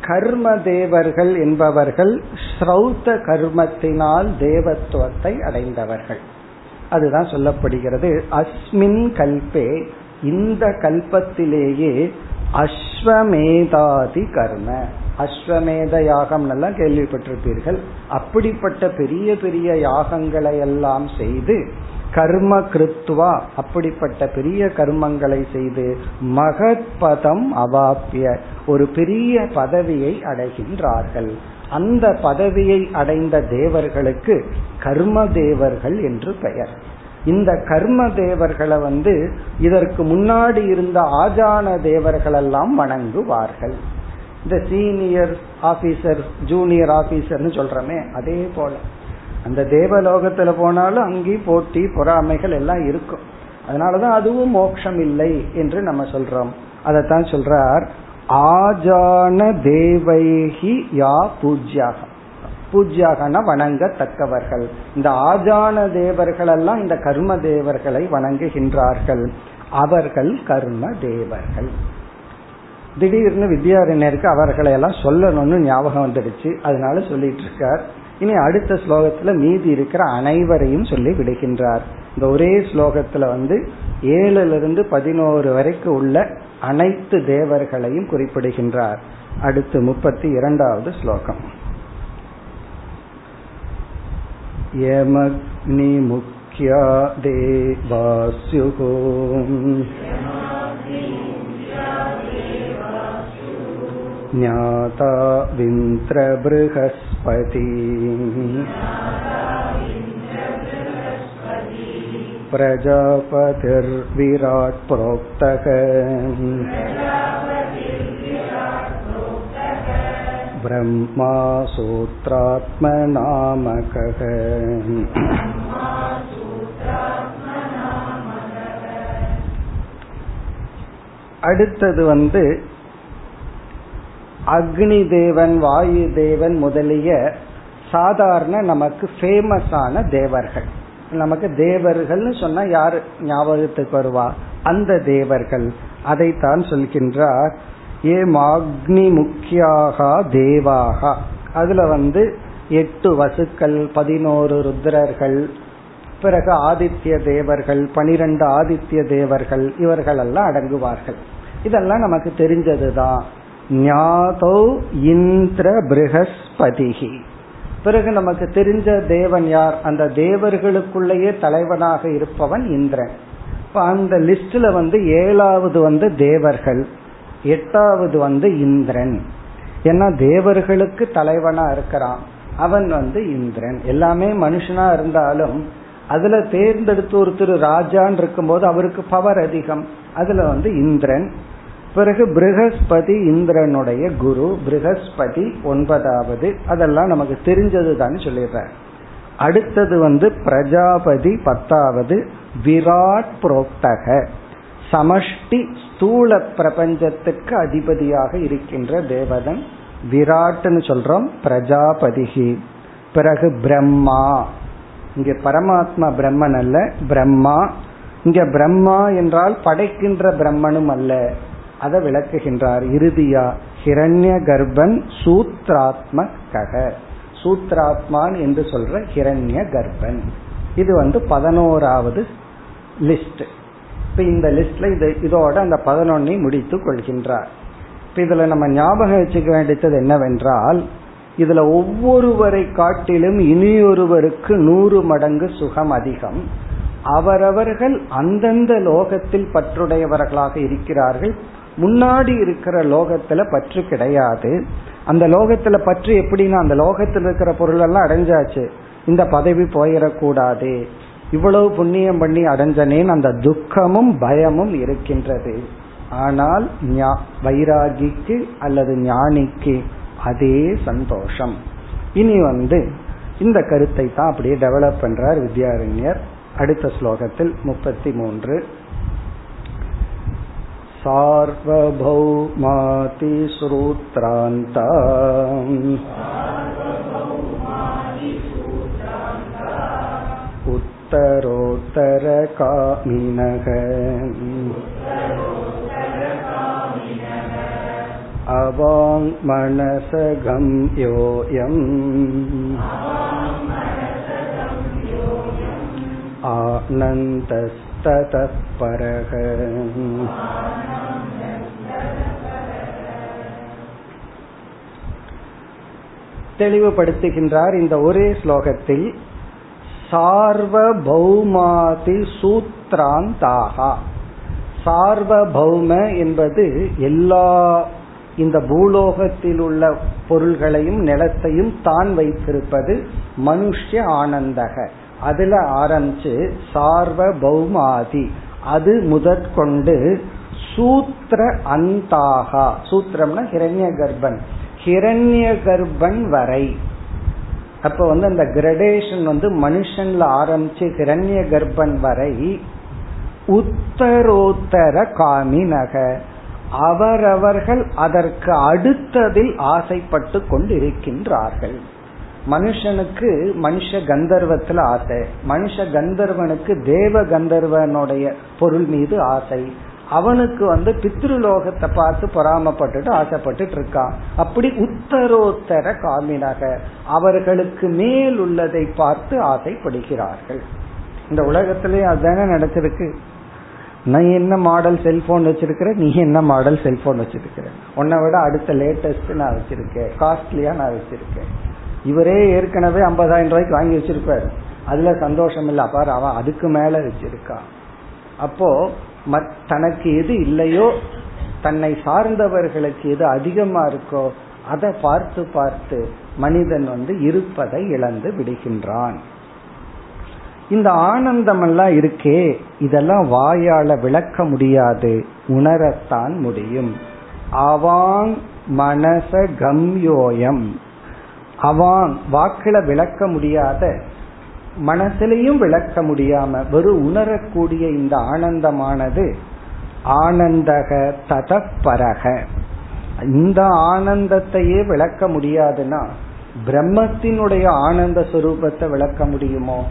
S1: கர்ம தேவர்கள் என்பவர்கள் ஸ்ரௌத்த கர்மத்தினால் தேவத்துவத்தை அடைந்தவர்கள் அதுதான் சொல்லப்படுகிறது அஸ்மின் கல்பே இந்த கல்பத்திலேயே அஸ்வமேதாதி கர்ம அஸ்வமேத யாகம் எல்லாம் கேள்விப்பட்டிருப்பீர்கள். அப்படிப்பட்ட பெரிய பெரிய யாகங்களை எல்லாம் செய்து கர்ம கிருத்வா அப்படிப்பட்ட பெரிய கர்மங்களை செய்து மகத்பதம் அவாப்பிய ஒரு பெரிய பதவியை அடைகின்றார்கள். அந்த பதவியை அடைந்த தேவர்களுக்கு கர்ம தேவர்கள் என்று பெயர். இந்த கர்ம தேவர்களை வந்து இதற்கு முன்னாடி இருந்த ஆஜான தேவர்களெல்லாம் வணங்குவார்கள். இந்த சீனியர் ஆபீசர் ஜூனியர் ஆபீசர்னு சொல்றமே அதே போல. அந்த தேவலோகத்துல போனாலும் அங்கேயும் போட்டி பொறாமைகள் எல்லாம் இருக்கும். அதனாலதான் அதுவும் மோட்சம் இல்லை என்று நம்ம சொல்றோம். அதைத்தான் சொல்றார் ஆஜான தேவைகி யா பூஜ்யாக பூஜ்யாகனா வணங்கத்தக்கவர்கள். இந்த ஆஜான தேவர்கள் எல்லாம் இந்த கர்ம தேவர்களை வணங்குகின்றார்கள். அவர்கள் கர்ம தேவர்கள். திடீர்னு வித்யாரண்யருக்கு அவர்களை எல்லாம் சொல்லணும்னு ஞாபகம் வந்துடுச்சு அதனால சொல்லிட்டு இருக்கார் இனி அடுத்த ஸ்லோகத்துல மீதி இருக்கிற அனைவரையும் சொல்லி விடுகின்றார் இந்த ஒரே ஸ்லோகத்துல வந்து ஏழுல இருந்து பதினோரு வரைக்கும் உள்ள அனைத்து தேவர்களையும் குறிப்பிடுகின்றார் அடுத்து முப்பத்தி இரண்டாவது ஸ்லோகம் यमग्निमुख्या देवास्युः ज्ञाता विन्द्रबृहस्पति प्रजापतिर्विराट् प्रोक्तः ब्रह्मा सूत्रात्मनामकः அடுத்தது வந்து அக்னி தேவன் வாயு தேவன் முதலிய சாதாரண நமக்கு ஃபேமஸான தேவர்கள். நமக்கு தேவர்கள்னு சொன்னா யாரு ஞாபகத்துக்கு வருவா? அந்த தேவர்கள். அதைத்தான் சொல்கின்றார். ஏ மாக்னி முக்கியாக தேவாகா. அதுல வந்து எட்டு வசுக்கள் பதினோரு ருத்ரர்கள் பிறகு ஆதித்ய தேவர்கள் பனிரெண்டு ஆதித்ய தேவர்கள் இவர்கள் எல்லாம் அடங்குவார்கள். இதெல்லாம் நமக்கு தெரிஞ்சதுதான். ஞாதோ இந்திர பிருகஸ்பதிகி பிறகு நமக்கு தெரிஞ்ச தேவன் யார்? அந்த தேவர்களுக்குள்ளேயே தலைவனாக இருப்பவன் இந்திரன். இப்ப அந்த லிஸ்ட்ல வந்து ஏழாவது வந்து தேவர்கள் எட்டாவது வந்து இந்திரன். ஏன்னா தேவர்களுக்கு தலைவனா இருக்கிறான். அவன் வந்து இந்திரன். எல்லாமே மனுஷனா இருந்தாலும் அதுல தேர்ந்தெடுத்து ஒருத்தர் ராஜான் இருக்கும்போது அவருக்கு பவர் அதிகம். அதுல வந்து இந்திரன். பிறகு பிருகஸ்பதி இந்திரனுடைய குரு பிருகஸ்பதி ஒன்பதாவது அதெல்லாம் நமக்கு தெரிஞ்சது தான் சொல்லிடுற அடுத்தது வந்து பிரஜாபதி பத்தாவது விராட் புரோக்தக சமஷ்டி ஸ்தூல பிரபஞ்சத்துக்கு அதிபதியாக இருக்கின்ற தேவதன் விராட்னு சொல்றோம் பிரஜாபதிகி. பிறகு பிரம்மா இங்க பரமாத்மா பிரம்மன் அல்ல பிரம்மா. இங்க பிரம்மா என்றால் படைக்கின்ற பிரம்மனும் அல்ல. அதை விளக்குகின்றார். இறுதியா ஹிரண்ய கர்ப்பன் சூத்ராத்ம கக சூத்ராத்மான் என்று சொல்ற ஹிரண்ய கர்ப்பன். இது வந்து பதினோராவது லிஸ்ட் இப்ப இந்த லிஸ்ட்ல இது இதோட அந்த பதினொன்னை முடித்து கொள்கின்றார். இப்ப இதுல நம்ம ஞாபகம் வச்சுக்க வேண்டியது என்னவென்றால் இதுல ஒவ்வொருவரை காட்டிலும் இனியொருவருக்கு நூறு மடங்கு சுகம் அதிகம். அவரவர்கள் அந்தந்த லோகத்தில் பற்றுடையவர்களாக இருக்கிறார்கள். முன்னாடி இருக்கிற லோகத்துல பற்று கிடையாது. அந்த லோகத்துல பற்று எப்படின்னா அந்த லோகத்தில் இருக்கிற பொருள் எல்லாம் அடைஞ்சாச்சு. இந்த பதவி போயிடக்கூடாது. இவ்வளவு புண்ணியம் பண்ணி அடைஞ்சனேன் அந்த துக்கமும் பயமும் இருக்கின்றது. ஆனால் வைராகிக்கு அல்லது ஞானிக்கு அதே சந்தோஷம். இனி வந்து இந்த கருத்தை தான் அப்படியே டெவலப் பண்றார் வித்யாரண்யர். அடுத்த ஸ்லோகத்தில் முப்பத்தி மூன்று. सार्वभौमातिश्रुत्रान्ता उत्तरोत्तरकामिनः अवाङ्मनसगं योऽयम् आनन्दस्ततः परः தெளிவுபடுத்துகின்றார் இந்த ஒரே ஸ்லோகத்தில் சார்வபௌமாதி சூத்ராந்தாகா சார்வபௌம என்பது எல்லா இந்த பூலோகத்தில் உள்ள பொருள்களையும் நிலத்தையும் தான் வைத்திருப்பது மனுஷ ஆனந்தக அதுல ஆரம்பிச்சு சார்வபௌமாதி. அது முதற்கொண்டு சூத்திர அந்தாகா. சூத்திரம்னா ஹிரண்ய கர்ப்பன். ஹிரண்ய கர்ப்பன் வரை. அப்ப வந்து அந்த கிரடேஷன் வந்து மனுஷன்ல ஆரம்பிச்சு ஹிரண்ய கர்ப்பன் வரை உத்தரோத்தர காமினக. அவரவர்கள் அதற்கு அடுத்ததில் ஆசைப்பட்டு கொண்டிருக்கின்றார்கள். மனுஷனுக்கு மனுஷ கந்தர்வத்துல ஆசை. மனுஷ கந்தர்வனுக்கு தேவ கந்தர்வனுடைய பொருள் மீது ஆசை. அவனுக்கு வந்து பித்ருலோகத்தை பார்த்து பொறாமப்பட்டுட்டு ஆசைப்பட்டுட்டு இருக்கான். அப்படி உத்தரோத்தர காமினக. அவர்களுக்கு மேல் உள்ளதை பார்த்து ஆசைப்படுகிறார்கள். இந்த உலகத்திலேயே அதுதானே நடந்திருக்கு. நான் என்ன மாடல் செல்போன் வச்சிருக்கிறேன் நீ என்ன மாடல் செல்போன் வச்சிருக்கிற உன்னை விட அடுத்த லேட்டஸ்ட் நான் வச்சிருக்கேன். காஸ்ட்லியா நான் வச்சிருக்கேன். இவரே ஏற்கனவே ஐம்பதாயிரம் ரூபாய்க்கு வாங்கி வச்சிருப்பாரு. அதுல சந்தோஷம் இல்ல. பாரு அவன் அதுக்கு மேல வச்சிருக்கான் அப்போ தனக்கு எது இல்லையோ தன்னை சார்ந்தவர்களுக்கு எது அதிகமா இருக்கோ அதை பார்த்து பார்த்து மனிதன் வந்து இருப்பதை இழந்து விடுகின்றான். இந்த ஆனந்தம் எல்லாம் இருக்கே. இதெல்லாம் வாயால விளக்க முடியாது. உணரத்தான் முடியும். அவாங் மனச கம்யோயம். அவான் வாக்குல விளக்க முடியாத மனசிலையும் விளக்க முடியாம வெறும் உணரக்கூடிய இந்த ஆனந்தமானது ஆனந்தக ததப்பரக. இந்த ஆனந்தத்தையே விளக்க முடியாதுன்னா பிரம்மத்தினுடைய ஆனந்த சுரூபத்தை விளக்க முடியுமோ?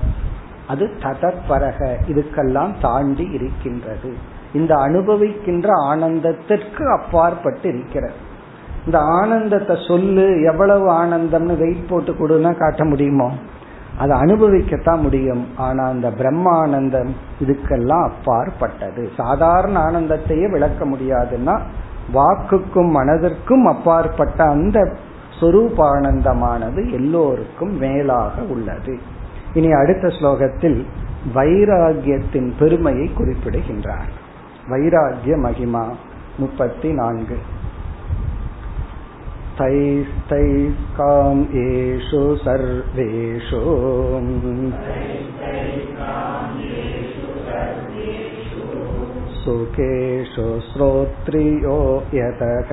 S1: அது ததப்பரக. இதுக்கெல்லாம் தாண்டி இருக்கின்றது. இந்த அனுபவிக்கின்ற ஆனந்தத்திற்கு அப்பாற்பட்டு இருக்கிறது. இந்த ஆனந்தத்தை சொல்லு எவ்வளவு ஆனந்தம்னு வெயிட் போட்டு கொடுன்னா காட்ட முடியுமோ? அதை அனுபவிக்கத்தான் முடியும். ஆனா அந்த பிரம்மானந்தம் இதுக்கெல்லாம் அப்பாற்பட்டது. சாதாரண ஆனந்தத்தையே விளக்க முடியாதுன்னா வாக்குக்கும் மனதிற்கும் அப்பாற்பட்ட அந்த சொரூபானந்தமானது எல்லோருக்கும் மேலாக உள்ளது. இனி அடுத்த ஸ்லோகத்தில் வைராகியத்தின் பெருமையை குறிப்பிடுகின்றார். வைராகிய மகிமா முப்பத்தி நான்கு. तैस्तैकाम्येषु सर्वेषु। सुखेषु श्रोत्रियो यतः।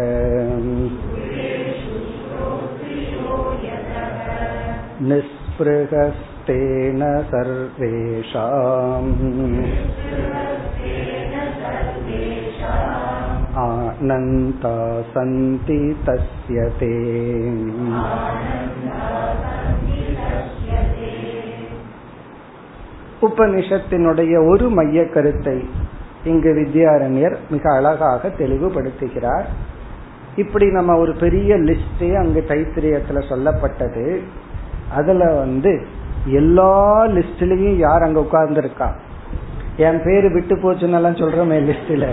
S1: निःस्पृहस्तेन सर्वेषाम्। आनन्ता सन्ति तस्य ते உபனிஷத்தினுடைய ஒரு மைய கருத்தை இங்கு வித்யாரண்யர் மிக அழகாக தெளிவுபடுத்துகிறார் இப்படி நம்ம ஒரு பெரிய லிஸ்டே அங்கு தைத்திரியத்துல சொல்லப்பட்டது அதுல வந்து எல்லா லிஸ்ட்லயும் யார் அங்க உட்கார்ந்து இருக்கா என் பேரு விட்டு போச்சுன்னு சொல்றோமே லிஸ்ட்ல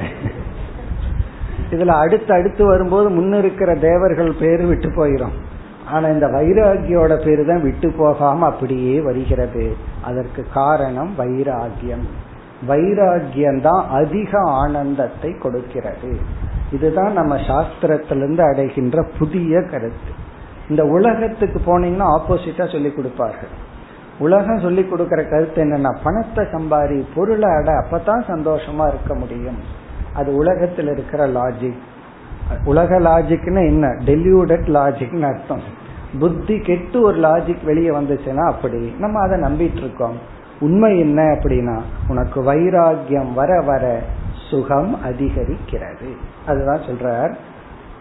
S1: இதுல அடுத்து அடுத்து வரும்போது முன்ன இருக்கிற தேவர்கள் பேரு விட்டு போயிடும் ஆனா இந்த வைராகியோட பேரு தான் விட்டு போகாம அப்படியே வருகிறது. அதற்கு காரணம் வைராகியம். வைராகியம் தான் அதிக ஆனந்தத்தை கொடுக்கிறது. இதுதான் நம்ம சாஸ்திரத்திலிருந்து அடைகின்ற புதிய கருத்து. இந்த உலகத்துக்கு போனீங்கன்னா ஆப்போசிட்டா சொல்லி கொடுப்பார்கள். உலகம் சொல்லி கொடுக்கிற கருத்து என்னன்னா பணத்தை சம்பாரி பொருளை அட அப்பதான் சந்தோஷமா இருக்க முடியும். அது உலகத்தில் இருக்கிற லாஜிக் உலக லாஜிக்னா என்ன? டெல்யூடட் லாஜிக்னு அர்த்தம். புத்தி கெட்டு ஒரு லாஜிக் வெளியே வந்துச்சுன்னா அப்படி. நம்ம அதை நம்பிட்டு இருக்கோம். உண்மை என்ன அப்படின்னா உனக்கு வைராகியம் வர வர சுகம் அதிகரிக்கிறது. அதுதான் சொல்றார்.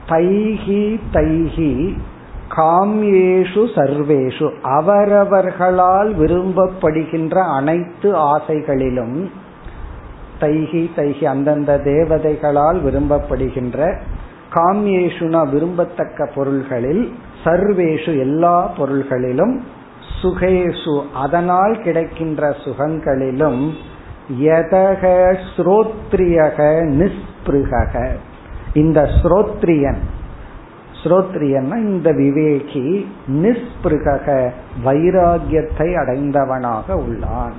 S1: தைஹி தைஹி காமியேஷு சர்வேஷு. அவரவர்களால் விரும்பப்படுகின்ற அனைத்து ஆசைகளிலும் தைகி தைகி அந்தந்த தேவதைகளால் விரும்பப்படுகின்ற காமியேஷுனா விரும்பத்தக்க பொருள்களில் சர்வேஷு எல்லா பொருள்களிலும் சுகேஷு அதனால் கிடைக்கின்ற சுகங்களிலும் யதக ஸ்ரோத்ரியக நிஸ்பிருக இந்த ஸ்ரோத்ரியன் ஸ்ரோத்ரியன்னா இந்த விவேகி நிஸ்பிருகக வைராகியத்தை அடைந்தவனாக உள்ளான்.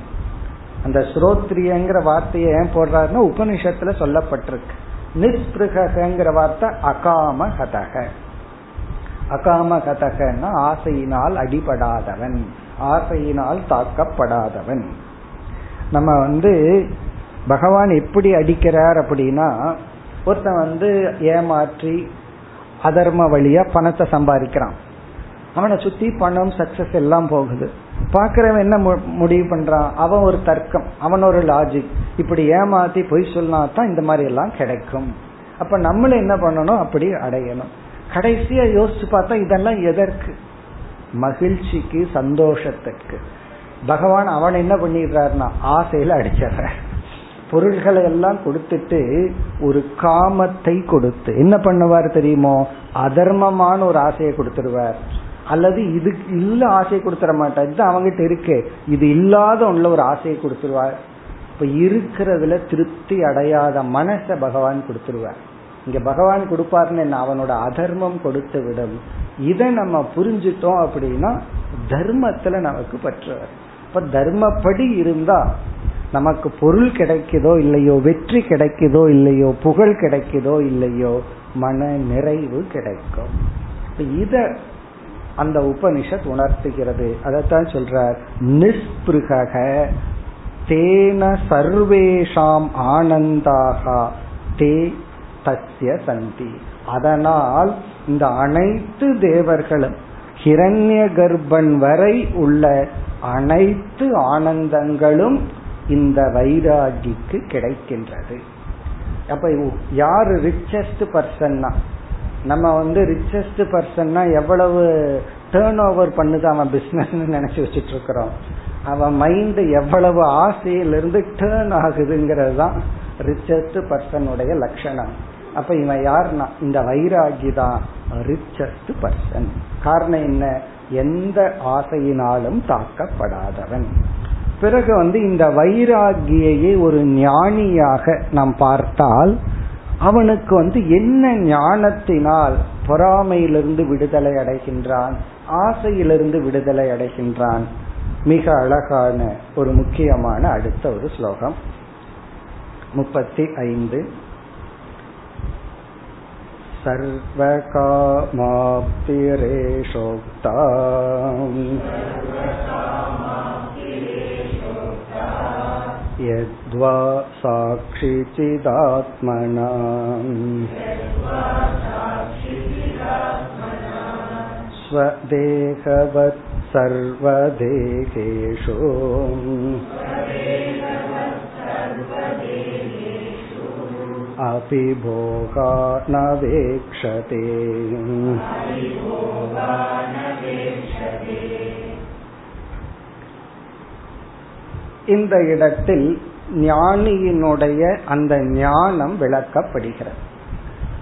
S1: அந்த ஸ்ரோத்ரியங்கிற வார்த்தையை ஏன் போடுறாருன்னா உபனிஷத்துல சொல்லப்பட்டிருக்கு. நிஸ்பிருகங்கிற வார்த்தை அகாம கதக அகாம கதகன்னா ஆசையினால் அடிபடாதவன் ஆசையினால் தாக்கப்படாதவன். நம்ம வந்து பகவான் எப்படி அடிக்கிறார் அப்படின்னா ஒருத்தன் வந்து ஏமாற்றி அதர்ம வழியா பணத்தை சம்பாதிக்கிறான். அவனை சுத்தி பணம் சக்சஸ் எல்லாம் போகுது. பாக்குறவன் என்ன முடிவு பண்றான்? அவன் ஒரு தர்க்கம் அவன் ஒரு லாஜிக் இப்படி ஏமாத்தி பொய் சொன்னா தான் இந்த மாதிரி எல்லாம் கிடைக்கும். அப்ப நம்மளும் என்ன பண்ணணும்? அப்படி அடையணும். கடைசியா யோசிச்சு பார்த்தா இதெல்லாம் எதற்கு? மகிழ்ச்சிக்கு சந்தோஷத்துக்கு. பகவான் அவன் என்ன பண்ணிடுறாருன்னா ஆசையில அடிச்சிடுற பொருள்களை எல்லாம் கொடுத்துட்டு ஒரு காமத்தை கொடுத்து என்ன பண்ணுவார் தெரியுமோ? அதர்மமான ஒரு ஆசையை கொடுத்துருவார். அல்லது இது இல்ல ஆசையை கொடுத்துட மாட்டார் இது அவங்ககிட்ட இருக்கு. இது இல்லாத உள்ள ஒரு ஆசையை கொடுத்துருவார். இப்ப இருக்கிறதுல திருப்தி அடையாத மனச பகவான் கொடுத்துருவார். இங்க பகவான் கொடுப்பாருன்னு என்ன? அவனோட அதர்மம் கொடுத்து விடும். இதை நம்ம புரிஞ்சிட்டோம் அப்படின்னா தர்மத்துல நமக்கு பற்றுவார். இப்ப தர்மப்படி இருந்தா நமக்கு பொருள் கிடைக்குதோ இல்லையோ வெற்றி கிடைக்குதோ இல்லையோ புகழ் கிடைக்குதோ இல்லையோ மன நிறைவு கிடைக்கும். இத அந்த உபனிஷத் உணர்த்துகிறது. அதைத்தான் சொல்றார். நிஸ்பிருக தேன சர்வேஷாம் ஆனந்தாக தே தஸ்ய சந்தி. அதனால் இந்த அனைத்து தேவர்களும் ஹிரண்ய கர்ப்பன் வரை உள்ள அனைத்து ஆனந்தங்களும் இந்த வைராகிக்கு கிடைக்கின்றது. அப்ப யார் ரிச்சஸ்ட் பர்சன்னா நம்ம வந்து ரிச்சஸ்ட் பர்சன்னா எவ்வளவு டேர்ன் ஓவர் பண்ணுது அவன் பிசினஸ் நினைச்சு வச்சுட்டு இருக்கிறோம் அவன் மைண்ட் எவ்வளவு ஆசையிலிருந்து டேர்ன் ஆகுதுங்கிறது தான் ரிச்சஸ்ட் பர்சனுடைய லட்சணம். அப்ப இவன் யாருன்னா இந்த வைராகி தான் ரிச்சஸ்ட் பர்சன் காரணம் என்ன? எந்த ஆசையினாலும் தாக்கப்படாதவன். பிறகு வந்து இந்த வைராகியையே ஒரு ஞானியாக நாம் பார்த்தால் அவனுக்கு வந்து என்ன ஞானத்தினால் பொறாமையிலிருந்து விடுதலை அடைகின்றான் ஆசையிலிருந்து விடுதலை அடைகின்றான் மிக அழகான ஒரு முக்கியமான அடுத்த ஒரு ஸ்லோகம் முப்பத்தி ஐந்து सर्वकामाप्तिरेषोक्ता यद्वा साक्षि स्वदेहवत् सर्वदेहेषु। अपि भोगा न वेक्षते। இந்த இடத்தில் ஞானியினுடைய அந்த ஞானம் விளக்கப்படுகிறது.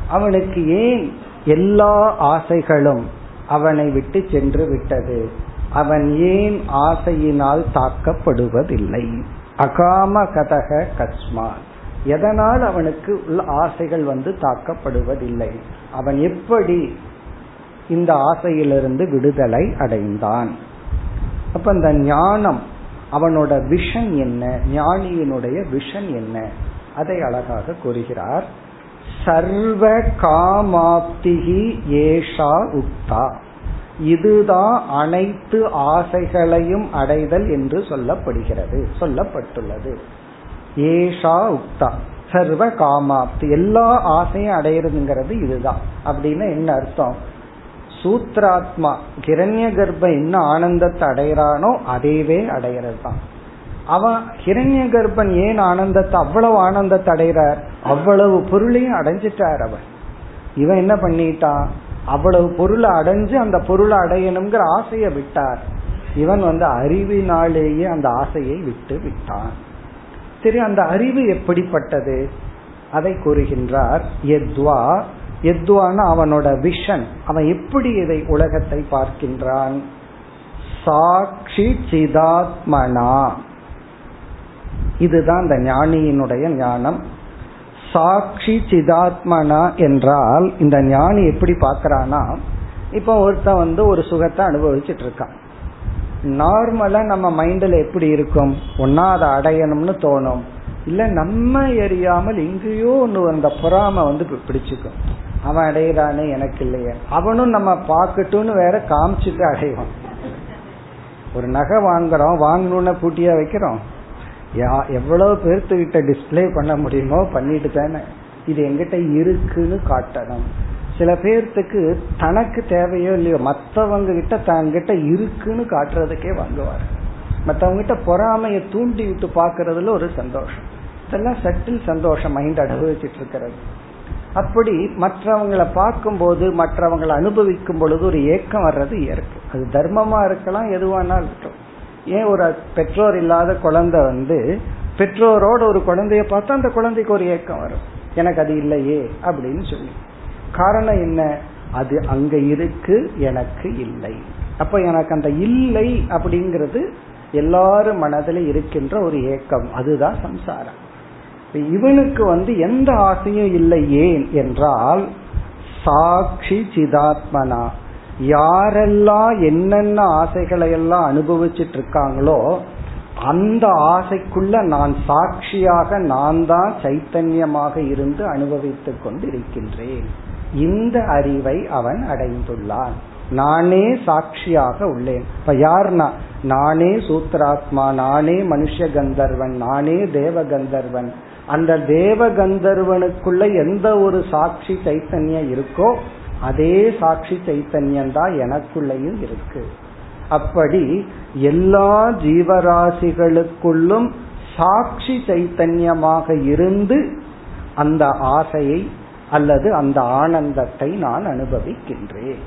S1: அவனுக்கு ஏன் எல்லா ஆசைகளும் அவனை விட்டு சென்று விட்டது? அவன் ஏன் ஆசையினால் தாக்கப்படுவதில்லை? அகாம கதக கஸ்மா எதனால் அவனுக்கு உள்ள ஆசைகள் வந்து தாக்கப்படுவதில்லை? அவன் எப்படி இந்த ஆசையிலிருந்து விடுதலை அடைந்தான்? அப்ப இந்த ஞானம் அவனோட விஷன் என்ன? ஞானியினுடைய விஷன் என்ன? அதை அழகாக கூறுகிறார். சர்வ காமாப்திகி ஏஷா உக்தா. இதுதான் அனைத்து ஆசைகளையும் அடைதல் என்று சொல்லப்படுகிறது சொல்லப்பட்டுள்ளது. ஏஷா உக்தா. சர்வ காமாப்தி. எல்லா ஆசையும் அடையிறதுங்கிறது இதுதான். அப்படின்னு என்ன அர்த்தம்? சூத்ராத்மா கிரண்ய கர்ப்ப என்ன ஆனந்தத்தை அடையிறானோ அதையவே அடையிறது தான் அவன் கிரண்ய கர்ப்பன் ஏன் ஆனந்தத்தை அவ்வளவு ஆனந்தத்தை அடைகிறார் அவ்வளவு பொருளையும் அடைஞ்சிட்டார் அவன். இவன் என்ன பண்ணிட்டான்? அவ்வளவு பொருளை அடைஞ்சு அந்த பொருளை அடையணுங்கிற ஆசையை விட்டார். இவன் வந்து அறிவினாலேயே அந்த ஆசையை விட்டு விட்டான். சரி அந்த அறிவு எப்படிப்பட்டது? அதை கூறுகின்றார் எத்வா எத்வான அவனோட விஷன் அவன் எப்படி இதை உலகத்தை பார்க்கின்றான்? சாட்சி சிதாத்மனா. இதுதான் இந்த ஞானியினுடைய ஞானம். சாட்சி சிதாத்மனா என்றால் இந்த ஞானி எப்படி பார்க்கறானா இப்போ ஒருத்தன் வந்து ஒரு சுகத்தை அனுபவிச்சுட்டு இருக்கான். நார்மலா நம்ம மைண்ட்ல எப்படி இருக்கும்? ஒன்னா அதை அடையணும்னு தோணும். இல்ல நம்ம எரியாமல் எங்கேயோ ஒன்று அந்த பொறாம வந்து பிடிச்சுக்கும். அவன் அடையிறானே எனக்கு இல்லையே. அவனும் நம்ம பாக்கட்டும்னு வேற காமிச்சுட்டு அடைவான். ஒரு நகை வாங்குறோம் வாங்கணும்னு பூட்டியா வைக்கிறோம். எவ்வளவு பேர்த்துக்கிட்ட டிஸ்பிளே பண்ண முடியுமோ பண்ணிட்டு தானே. இது எங்கிட்ட இருக்குன்னு காட்டணும். சில பேர்த்துக்கு தனக்கு தேவையோ இல்லையோ மற்றவங்க கிட்ட தங்கிட்ட இருக்குன்னு காட்டுறதுக்கே வாங்குவார். மற்றவங்க கிட்ட பொறாமைய தூண்டி விட்டு பாக்குறதுல ஒரு சந்தோஷம். இதெல்லாம் சட்டில் சந்தோஷம் மைண்ட் அனுபவிச்சுட்டு இருக்கிறது. அப்படி மற்றவங்களை பார்க்கும்போது மற்றவங்களை அனுபவிக்கும் பொழுது ஒரு ஏக்கம் வர்றது இயற்கை. அது தர்மமா இருக்கலாம் எதுவானாலும் இருக்கும் ஏன் ஒரு பெற்றோர் இல்லாத குழந்தை வந்து பெற்றோரோட ஒரு குழந்தைய பார்த்தா அந்த குழந்தைக்கு ஒரு ஏக்கம் வரும். எனக்கு அது இல்லையே அப்படின்னு சொல்லி. காரணம் என்ன? அது அங்க இருக்கு எனக்கு இல்லை. அப்ப எனக்கு அந்த இல்லை அப்படிங்கிறது எல்லாரும் மனதில் இருக்கின்ற ஒரு ஏக்கம். அதுதான் சம்சாரம். இவனுக்கு வந்து எந்த ஆசையும் இல்லை ஏன் என்றால் சாட்சி சிதாத்மனா. யாரெல்லாம் என்னென்ன ஆசைகளை எல்லாம் அனுபவிச்சுட்டு இருக்காங்களோ அந்த ஆசைக்குள்ள நான் சாட்சியாக நான் தான் சைத்தன்யமாக இருந்து அனுபவித்துக் கொண்டு இருக்கின்றேன் இந்த அறிவை அவன் அடைந்துள்ளான். நானே சாட்சியாக உள்ளேன். இப்ப யார்னா? நானே சூத்ராத்மா நானே மனுஷ கந்தர்வன் நானே தேவ கந்தர்வன். அந்த தேவ கந்தர்வனுக்குள்ள எந்த ஒரு சாட்சி சைத்தன்யம் இருக்கோ அதே சாட்சி சைத்தன்யம் தான் எனக்குள்ளேயும் இருக்கு. அப்படி எல்லா ஜீவராசிகளுக்குள்ளும் சாட்சி சைத்தன்யமாக இருந்து அந்த ஆசையை அல்லது அந்த ஆனந்தத்தை நான் அனுபவிக்கின்றேன்.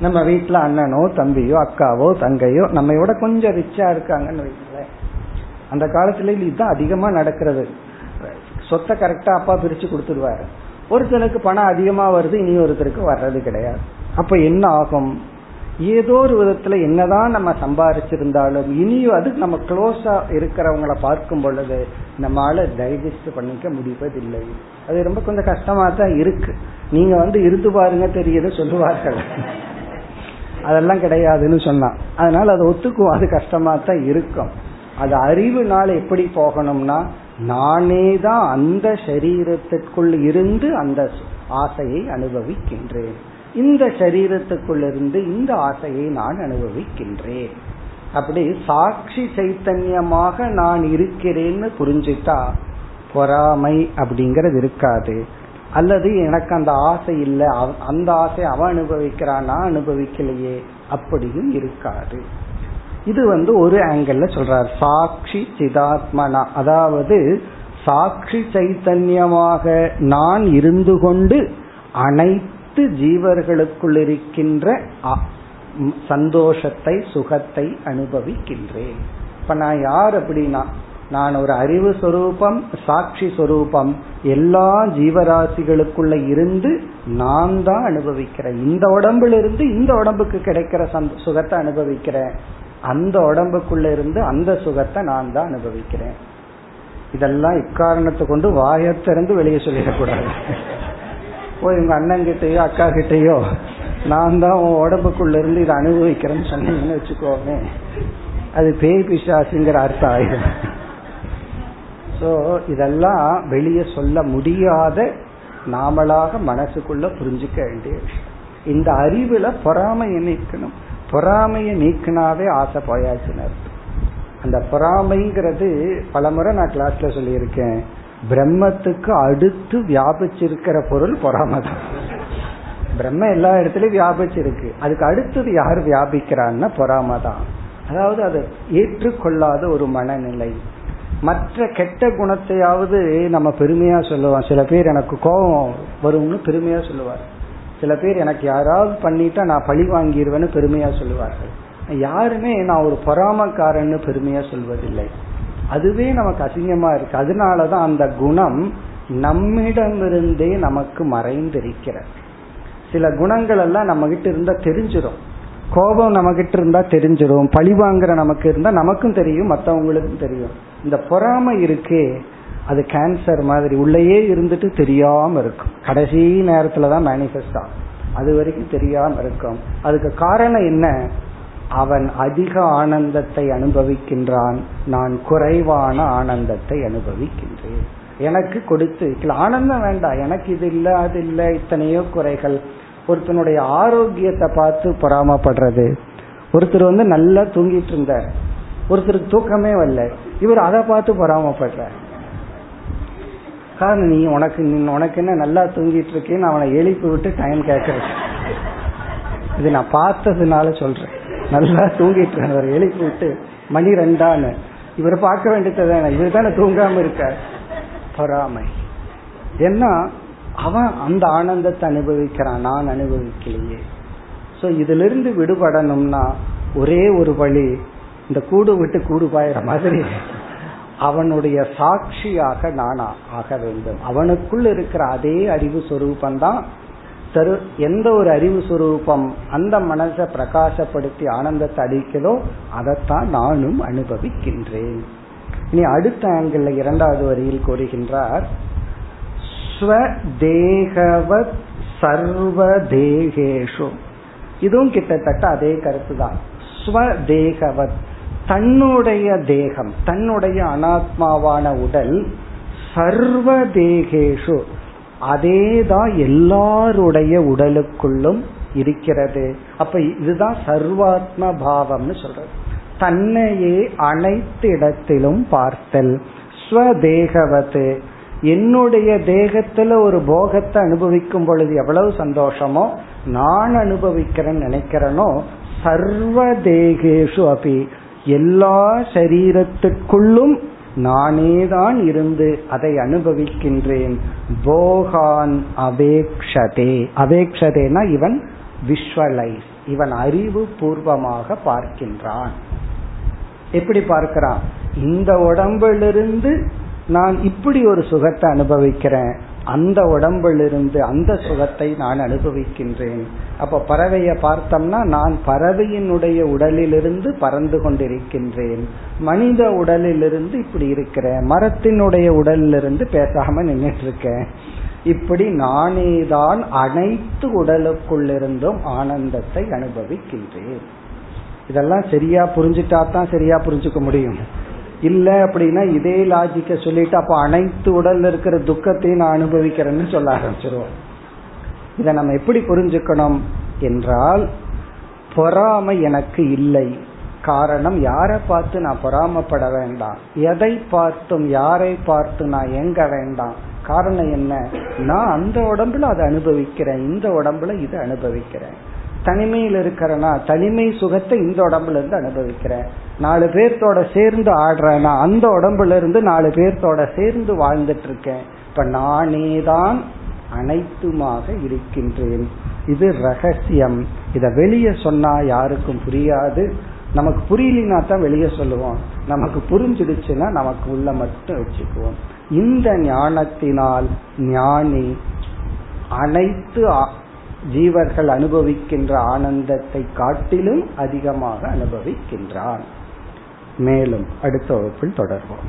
S1: நம்ம வீட்டுல அண்ணனோ தம்பியோ அக்காவோ தங்கையோ நம்ம விட கொஞ்சம் ரிச்சா இருக்காங்கன்னு வைங்களேன். அந்த காலத்துல இதுதான் அதிகமா நடக்கிறது. சொத்தை கரெக்டா அப்பா பிரிச்சு கொடுத்துருவாரு. ஒருத்தனுக்கு பணம் அதிகமா வருது இனி ஒருத்தருக்கு வர்றது கிடையாது. அப்ப என்ன ஆகும்? ஏதோ ஒரு விதத்துல என்னதான் நம்ம சம்பாரிச்சிருந்தாலும் இனியும் அது நம்ம க்ளோஸா இருக்கிறவங்கள பார்க்கும் பொழுது நம்மளால டைஜஸ்ட் பண்ணிக்க முடிவதில்லை. அது ரொம்ப கொஞ்சம் கஷ்டமா தான் இருக்கு. நீங்க வந்து இருந்து பாருங்க தெரியுது சொல்லுவார்கள். அதெல்லாம் கிடையாதுன்னு சொன்னான். அதனால அதை ஒத்துக்குவோம் அது கஷ்டமா தான் இருக்கும். அது அறிவுனால எப்படி போகணும்னா நானே தான் அந்த சரீரத்திற்குள் இருந்து அந்த ஆசையை அனுபவிக்கின்றேன். இந்த சரீரத்துக்குள் இருந்து இந்த ஆசையை நான் அனுபவிக்கின்றேன். அப்படி சாட்சி சைத்தன்யமாக நான் இருக்கிறேன்னு புரிஞ்சுட்டா பொறாமை அப்படிங்கறது இருக்காது. அல்லது எனக்கு அந்த ஆசை இல்லை அந்த ஆசை அவன் அனுபவிக்கிறான் நான் அனுபவிக்கலையே அப்படியும் இருக்காது. இது வந்து ஒரு ஆங்கிள் சொல்றார். சாட்சி சிதாத்மனா. அதாவது சாட்சி சைத்தன்யமாக நான் இருந்து கொண்டு அனைத்து ஜீவர்களுக்குள் இருக்கின்ற சந்தோஷத்தை சுகத்தை அனுபவிக்கின்றேன். இப்ப நான் யார் அப்படின்னா நான் ஒரு அறிவு சொரூபம் சாட்சி சொரூபம். எல்லா ஜீவராசிகளுக்குள்ள இருந்து நான் தான் அனுபவிக்கிறேன். இந்த உடம்புல இருந்து இந்த உடம்புக்கு கிடைக்கிற சுகத்தை அனுபவிக்கிறேன். அந்த உடம்புக்குள்ள இருந்து அந்த சுகத்தை நான் தான் அனுபவிக்கிறேன். இதெல்லாம் இக்காரணத்தை கொண்டு வாயத்திறந்து வெளியே சொல்லிடக்கூடாது. போய் உங்க அண்ணன் கிட்டயோ அக்கா கிட்டயோ நான் தான் உன் உடம்புக்குள்ள இருந்து இதை அனுபவிக்கிறேன்னு சொன்னீங்கன்னு வச்சுக்கோமே. அது பேய் பிசாசுங்கிற அர்த்தம். ஆயிடும் ஸோ இதெல்லாம் வெளியே சொல்ல முடியாத நாமளாக மனசுக்குள்ள புரிஞ்சுக்க வேண்டிய இந்த அறிவுல பொறாமை நினைக்கணும் பொறாமையை நீக்கினாவே ஆசை போயாச்சுன்னு அர்த்தம். அந்த பொறாமைங்கிறது பலமுறை நான் கிளாஸ்ல சொல்லியிருக்கேன். பிரம்மத்துக்கு அடுத்து வியாபிச்சிருக்கிற பொருள் பொறாமை தான். பிரம்ம எல்லா இடத்துலயும் வியாபிச்சிருக்கு. அதுக்கு அடுத்தது யார் வியாபிக்கிறான்னா பொறாமை தான். அதாவது அதை ஏற்றுக்கொள்ளாத ஒரு மனநிலை. மற்ற கெட்ட குணத்தையாவது நம்ம பெருமையா சொல்லுவோம். சில பேர் எனக்கு கோபம் வரும்னு பெருமையா சொல்லுவார். சில பேர் எனக்கு யாராவது பண்ணிட்டா நான் பழி வாங்கிடுவேன்னு பெருமையா சொல்லுவார்கள். யாருமே நான் ஒரு பொறாமக்காரன்னு பெருமையா சொல்வதில்லை. அதுவே நமக்கு அசிங்கமா இருக்கு. அதனாலதான் அந்த குணம் நம்மிடமிருந்தே நமக்கு மறைந்திருக்கிறது. சில குணங்கள் எல்லாம் நம்ம கிட்ட இருந்தா தெரிஞ்சிடும் கோபம் நம்ம கிட்ட இருந்தா தெரிஞ்சிடும் பழி வாங்குற நமக்கு இருந்தா நமக்கும் தெரியும் மற்றவங்களுக்கும் தெரியும். இந்த பொறாமை இருக்கே அது கேன்சர் மாதிரி உள்ளேயே இருந்துட்டு தெரியாம இருக்கும். கடைசி நேரத்துல தான் மேனிஃபெஸ்ட் ஆகும். அது வரைக்கும் தெரியாம இருக்கும். அதுக்கு காரணம் என்ன? அவன் அதிக ஆனந்தத்தை அனுபவிக்கின்றான். நான் குறைவான ஆனந்தத்தை அனுபவிக்கின்றேன். எனக்கு கொடுத்து ஆனந்தம் வேண்டாம். எனக்கு இது இல்ல அது இல்ல இத்தனையோ குறைகள். ஒருத்தனுடைய ஆரோக்கியத்தை பார்த்து பொறாமப்படுறது. ஒருத்தர் வந்து நல்லா தூங்கிட்டு இருந்தார். ஒருத்தருக்கு தூக்கமே வரல. இவர் அதை பார்த்து பொறாமப்படுறார். காரணம் நீ உனக்கு உனக்கு என்ன நல்லா தூங்கிட்டு இருக்கேன்னு அவனை எழுப்பி விட்டு டைம் கேட்கறது. இது நான் பார்த்ததுனால சொல்றேன். நல்லா தூங்கிட்டு அவர் எழுப்பி விட்டு மணி ரெண்டான்னு இவர் பார்க்க வேண்டியது தானே இவர் தானே தூங்காம இருக்க பொறாமை. ஏன்னா அவன் அந்த ஆனந்தத்தை அனுபவிக்கிறான். நான் அனுபவிக்கலையே. சோ இதுல இருந்து விடுபடணும்னா ஒரே ஒரு வழி இந்த கூடு விட்டு கூடு பாயிற மாதிரி. அவனுடைய சாட்சியாக நான் ஆக வேண்டும். அவனுக்குள் இருக்கிற அதே அறிவு சொரூபந்தான் தரு எந்த ஒரு அறிவு சுரூபம் அந்த மனசை பிரகாசப்படுத்தி ஆனந்தத்தை அளிக்கிறதோ அதைத்தான் நானும் அனுபவிக்கின்றேன். இனி அடுத்த ஆங்கிள் இரண்டாவது வரியில் கூறுகின்றார் ஸ்வதேகவத் சர்வதேகேஷு. இதுவும் கிட்டத்தட்ட அதே கருத்து தான் ஸ்வதேகவத் தன்னுடைய தேகம் தன்னுடைய அனாத்மாவான உடல் சர்வதேகேஷு அதேதான் எல்லாருடைய உடலுக்குள்ளும் இருக்கிறது. அப்ப இதுதான் சர்வாத்ம பாவம்னு சொல்றது. தன்னையே அனைத்து இடத்திலும் பார்த்தல். ஸ்வதேகவது என்னுடைய தேகத்துல ஒரு போகத்தை அனுபவிக்கும் பொழுது எவ்வளவு சந்தோஷமோ நான் அனுபவிக்கிறேன்னு நினைக்கிறேனோ சர்வ தேகேஷு அபி. எல்லா சரீரத்துக்குள்ளும் நானேதான் இருந்து அதை அனுபவிக்கின்றேன். போகான் அபேக்ஷதே அவேக்ஷதேனா இவன் விஷுவலைஸ் இவன் அறிவு பூர்வமாக பார்க்கின்றான். எப்படி பார்க்கிறான்? இந்த உடம்பிலிருந்து நான் இப்படி ஒரு சுகத்தை அனுபவிக்கிறேன். அந்த உடம்பிலிருந்து அந்த சுகத்தை நான் அனுபவிக்கின்றேன். அப்ப பறவையை பார்த்தோம்னா நான் பறவையினுடைய உடலிலிருந்து பறந்து கொண்டிருக்கின்றேன். மனித உடலிலிருந்து இப்படி இருக்கிறேன். மரத்தினுடைய உடலிலிருந்து பேசாம நின்றுட்டு இருக்கேன் இப்படி நானே தான் அனைத்து உடலுக்குள்ளிருந்தும் ஆனந்தத்தை அனுபவிக்கின்றேன். இதெல்லாம் சரியா புரிஞ்சுட்டா தான் சரியா புரிஞ்சுக்க முடியும். இல்ல அப்படின்னா இதே லாஜிக்க சொல்லிட்டு அப்ப அனைத்து உடல்ல இருக்கிற துக்கத்தையும் நான் அனுபவிக்கிறேன்னு சொல்ல ஆரம்பிச்சிருவோம். இதை நம்ம எப்படி புரிஞ்சுக்கணும் என்றால் பொறாமை எனக்கு இல்லை. காரணம் யாரை பார்த்து நான் பொறாமப்பட வேண்டாம். எதை பார்த்தும் யாரை பார்த்து நான் எங்க வேண்டாம். காரணம் என்ன? நான் அந்த உடம்புல அதை அனுபவிக்கிறேன். இந்த உடம்புல இதை அனுபவிக்கிறேன். தனிமையில் இருக்கிறனா? தனிமை சுகத்தை இந்த உடம்புல இருந்து அனுபவிக்கிறேன். நாலு பேர்த்தோட சேர்ந்து ஆடுறேன்னா அந்த உடம்புல இருந்து நாலு பேர்த்தோட சேர்ந்து வாழ்ந்துட்டு இருக்கேன் இப்ப நானே தான் அனைத்துமாக இருக்கின்றேன். இது ரகசியம். இத வெளியே சொன்னா யாருக்கும் புரியாது. நமக்கு புரியலினா தான் வெளியே சொல்லுவோம். நமக்கு புரிஞ்சிடுச்சுன்னா நமக்கு உள்ள மட்டும் வச்சுக்குவோம். இந்த ஞானத்தினால் ஞானி அனைத்து ஜீவர்கள் அனுபவிக்கின்ற ஆனந்தத்தை காட்டிலும் அதிகமாக அனுபவிக்கின்றான். மேலும் அடுத்த வகுப்பில் தொடர்வோம்.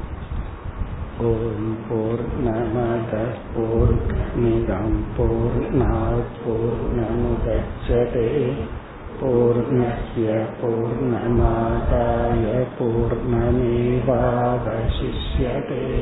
S1: ஓம் போர் நமத போர் நிதம் போர் போர் நமுதச்சதே. பூர்ணய பூர்ணமாதாய பூர்ணமேவாவசிஷ்யதே